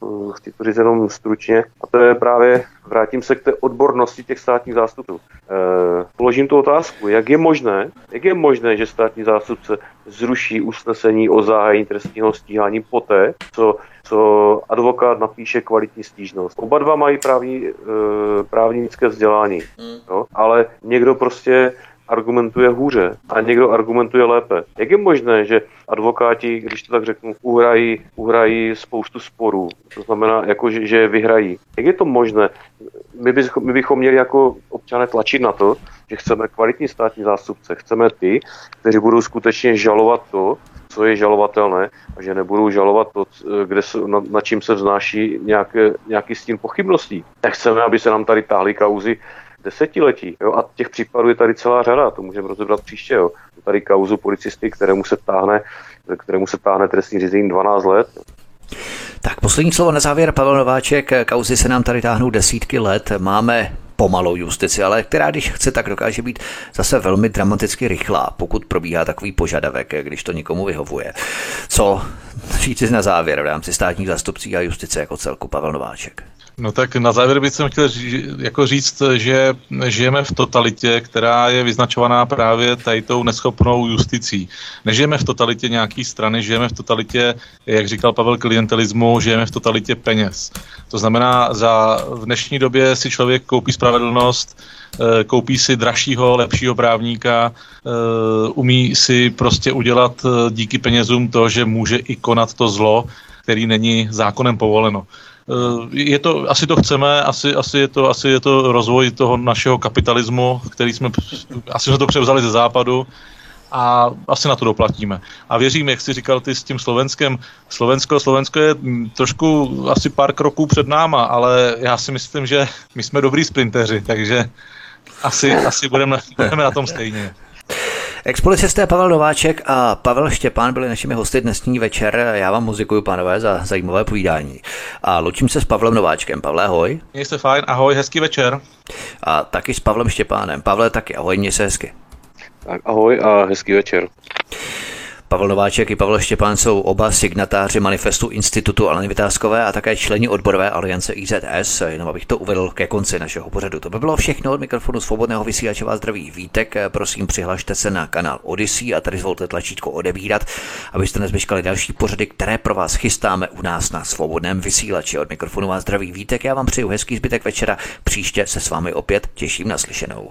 S3: uh, chci to říct jenom stručně, a to je právě, vrátím se k té odbornosti těch státních zástupců. E, položím tu otázku, jak je možné, jak je možné, že státní zástupce zruší usnesení o zahájení trestního stíhání poté, co, co advokát napíše kvalitní stížnost. Oba dva mají právní, e, právnické vzdělání, hmm. jo? ale někdo prostě argumentuje hůře a někdo argumentuje lépe. Jak je možné, že advokáti, když to tak řeknu, uhrají, uhrají spoustu sporů, to znamená, jako, že, že vyhrají. Jak je to možné? My, bychom, my bychom měli jako občané tlačit na to, že chceme kvalitní státní zástupce, chceme ty, kteří budou skutečně žalovat to, co je žalovatelné a že nebudou žalovat to, kde se, na, na čím se vznáší nějaké, nějaký stín pochybností. Tak chceme, aby se nám tady táhly kauzy desetiletí. Jo? A těch případů je tady celá řada, to můžeme rozebrat příště. Jo? Tady kauzu policisty, kterému se táhne, kterému se táhne trestní řízení 12 let.
S1: Tak poslední slovo na závěr, Pavel Nováček. Kauzy se nám tady táhnou desítky let. Máme pomalou justici, ale která, když chce, tak dokáže být zase velmi dramaticky rychlá, pokud probíhá takový požadavek, když to nikomu vyhovuje. Co říci na závěr v rámci státních zastupcí a justice jako celku, Pavel Nováček?
S2: No tak na závěr bych chtěl ří, jako říct, že žijeme v totalitě, která je vyznačovaná právě tady tou neschopnou justicí. Nežijeme v totalitě nějaký strany, žijeme v totalitě, jak říkal Pavel, klientelismu, žijeme v totalitě peněz. To znamená, za v dnešní době si člověk koupí spravedlnost, eh, koupí si dražšího, lepšího právníka, eh, umí si prostě udělat eh, díky penězům to, že může i konat to zlo, který není zákonem povoleno. Eh, je to, asi to chceme, asi, asi, je to, asi je to rozvoj toho našeho kapitalismu, který jsme, asi jsme to převzali ze západu a asi na to doplatíme. A věřím, jak jsi říkal ty s tím Slovenskem, Slovensko, Slovensko je trošku asi pár kroků před náma, ale já si myslím, že my jsme dobrý sprinteři, takže asi, asi budeme, budeme na tom stejně.
S1: Expolicisté Pavel Nováček a Pavel Štěpán byli našimi hosty dnesní večer. Já vám moc děkuji, pánové, za zajímavé povídání. A loučím se s Pavlem Nováčkem. Pavle, ahoj.
S2: Měj se fajn, ahoj, hezký večer.
S1: A taky s Pavlem Štěpánem. Pavle, taky ahoj, měj se hezky.
S3: Tak ahoj a hezký večer.
S1: Pavel Nováček i Pavel Štěpán jsou oba signatáři manifestu Institutu Aleny Vytázkové a také členi odborové aliance IZS, jenom abych to uvedl ke konci našeho pořadu. To by bylo všechno od mikrofonu svobodného vysílače vás zdraví Vítek. Prosím, přihlašte se na kanál Odyssey a tady zvolte tlačítko odebírat, abyste nezmeškali další pořady, které pro vás chystáme u nás na svobodném vysílači. Od mikrofonu vás zdraví Vítek, já vám přeju hezký zbytek večera. Příště se s vámi opět těším na slyšenou.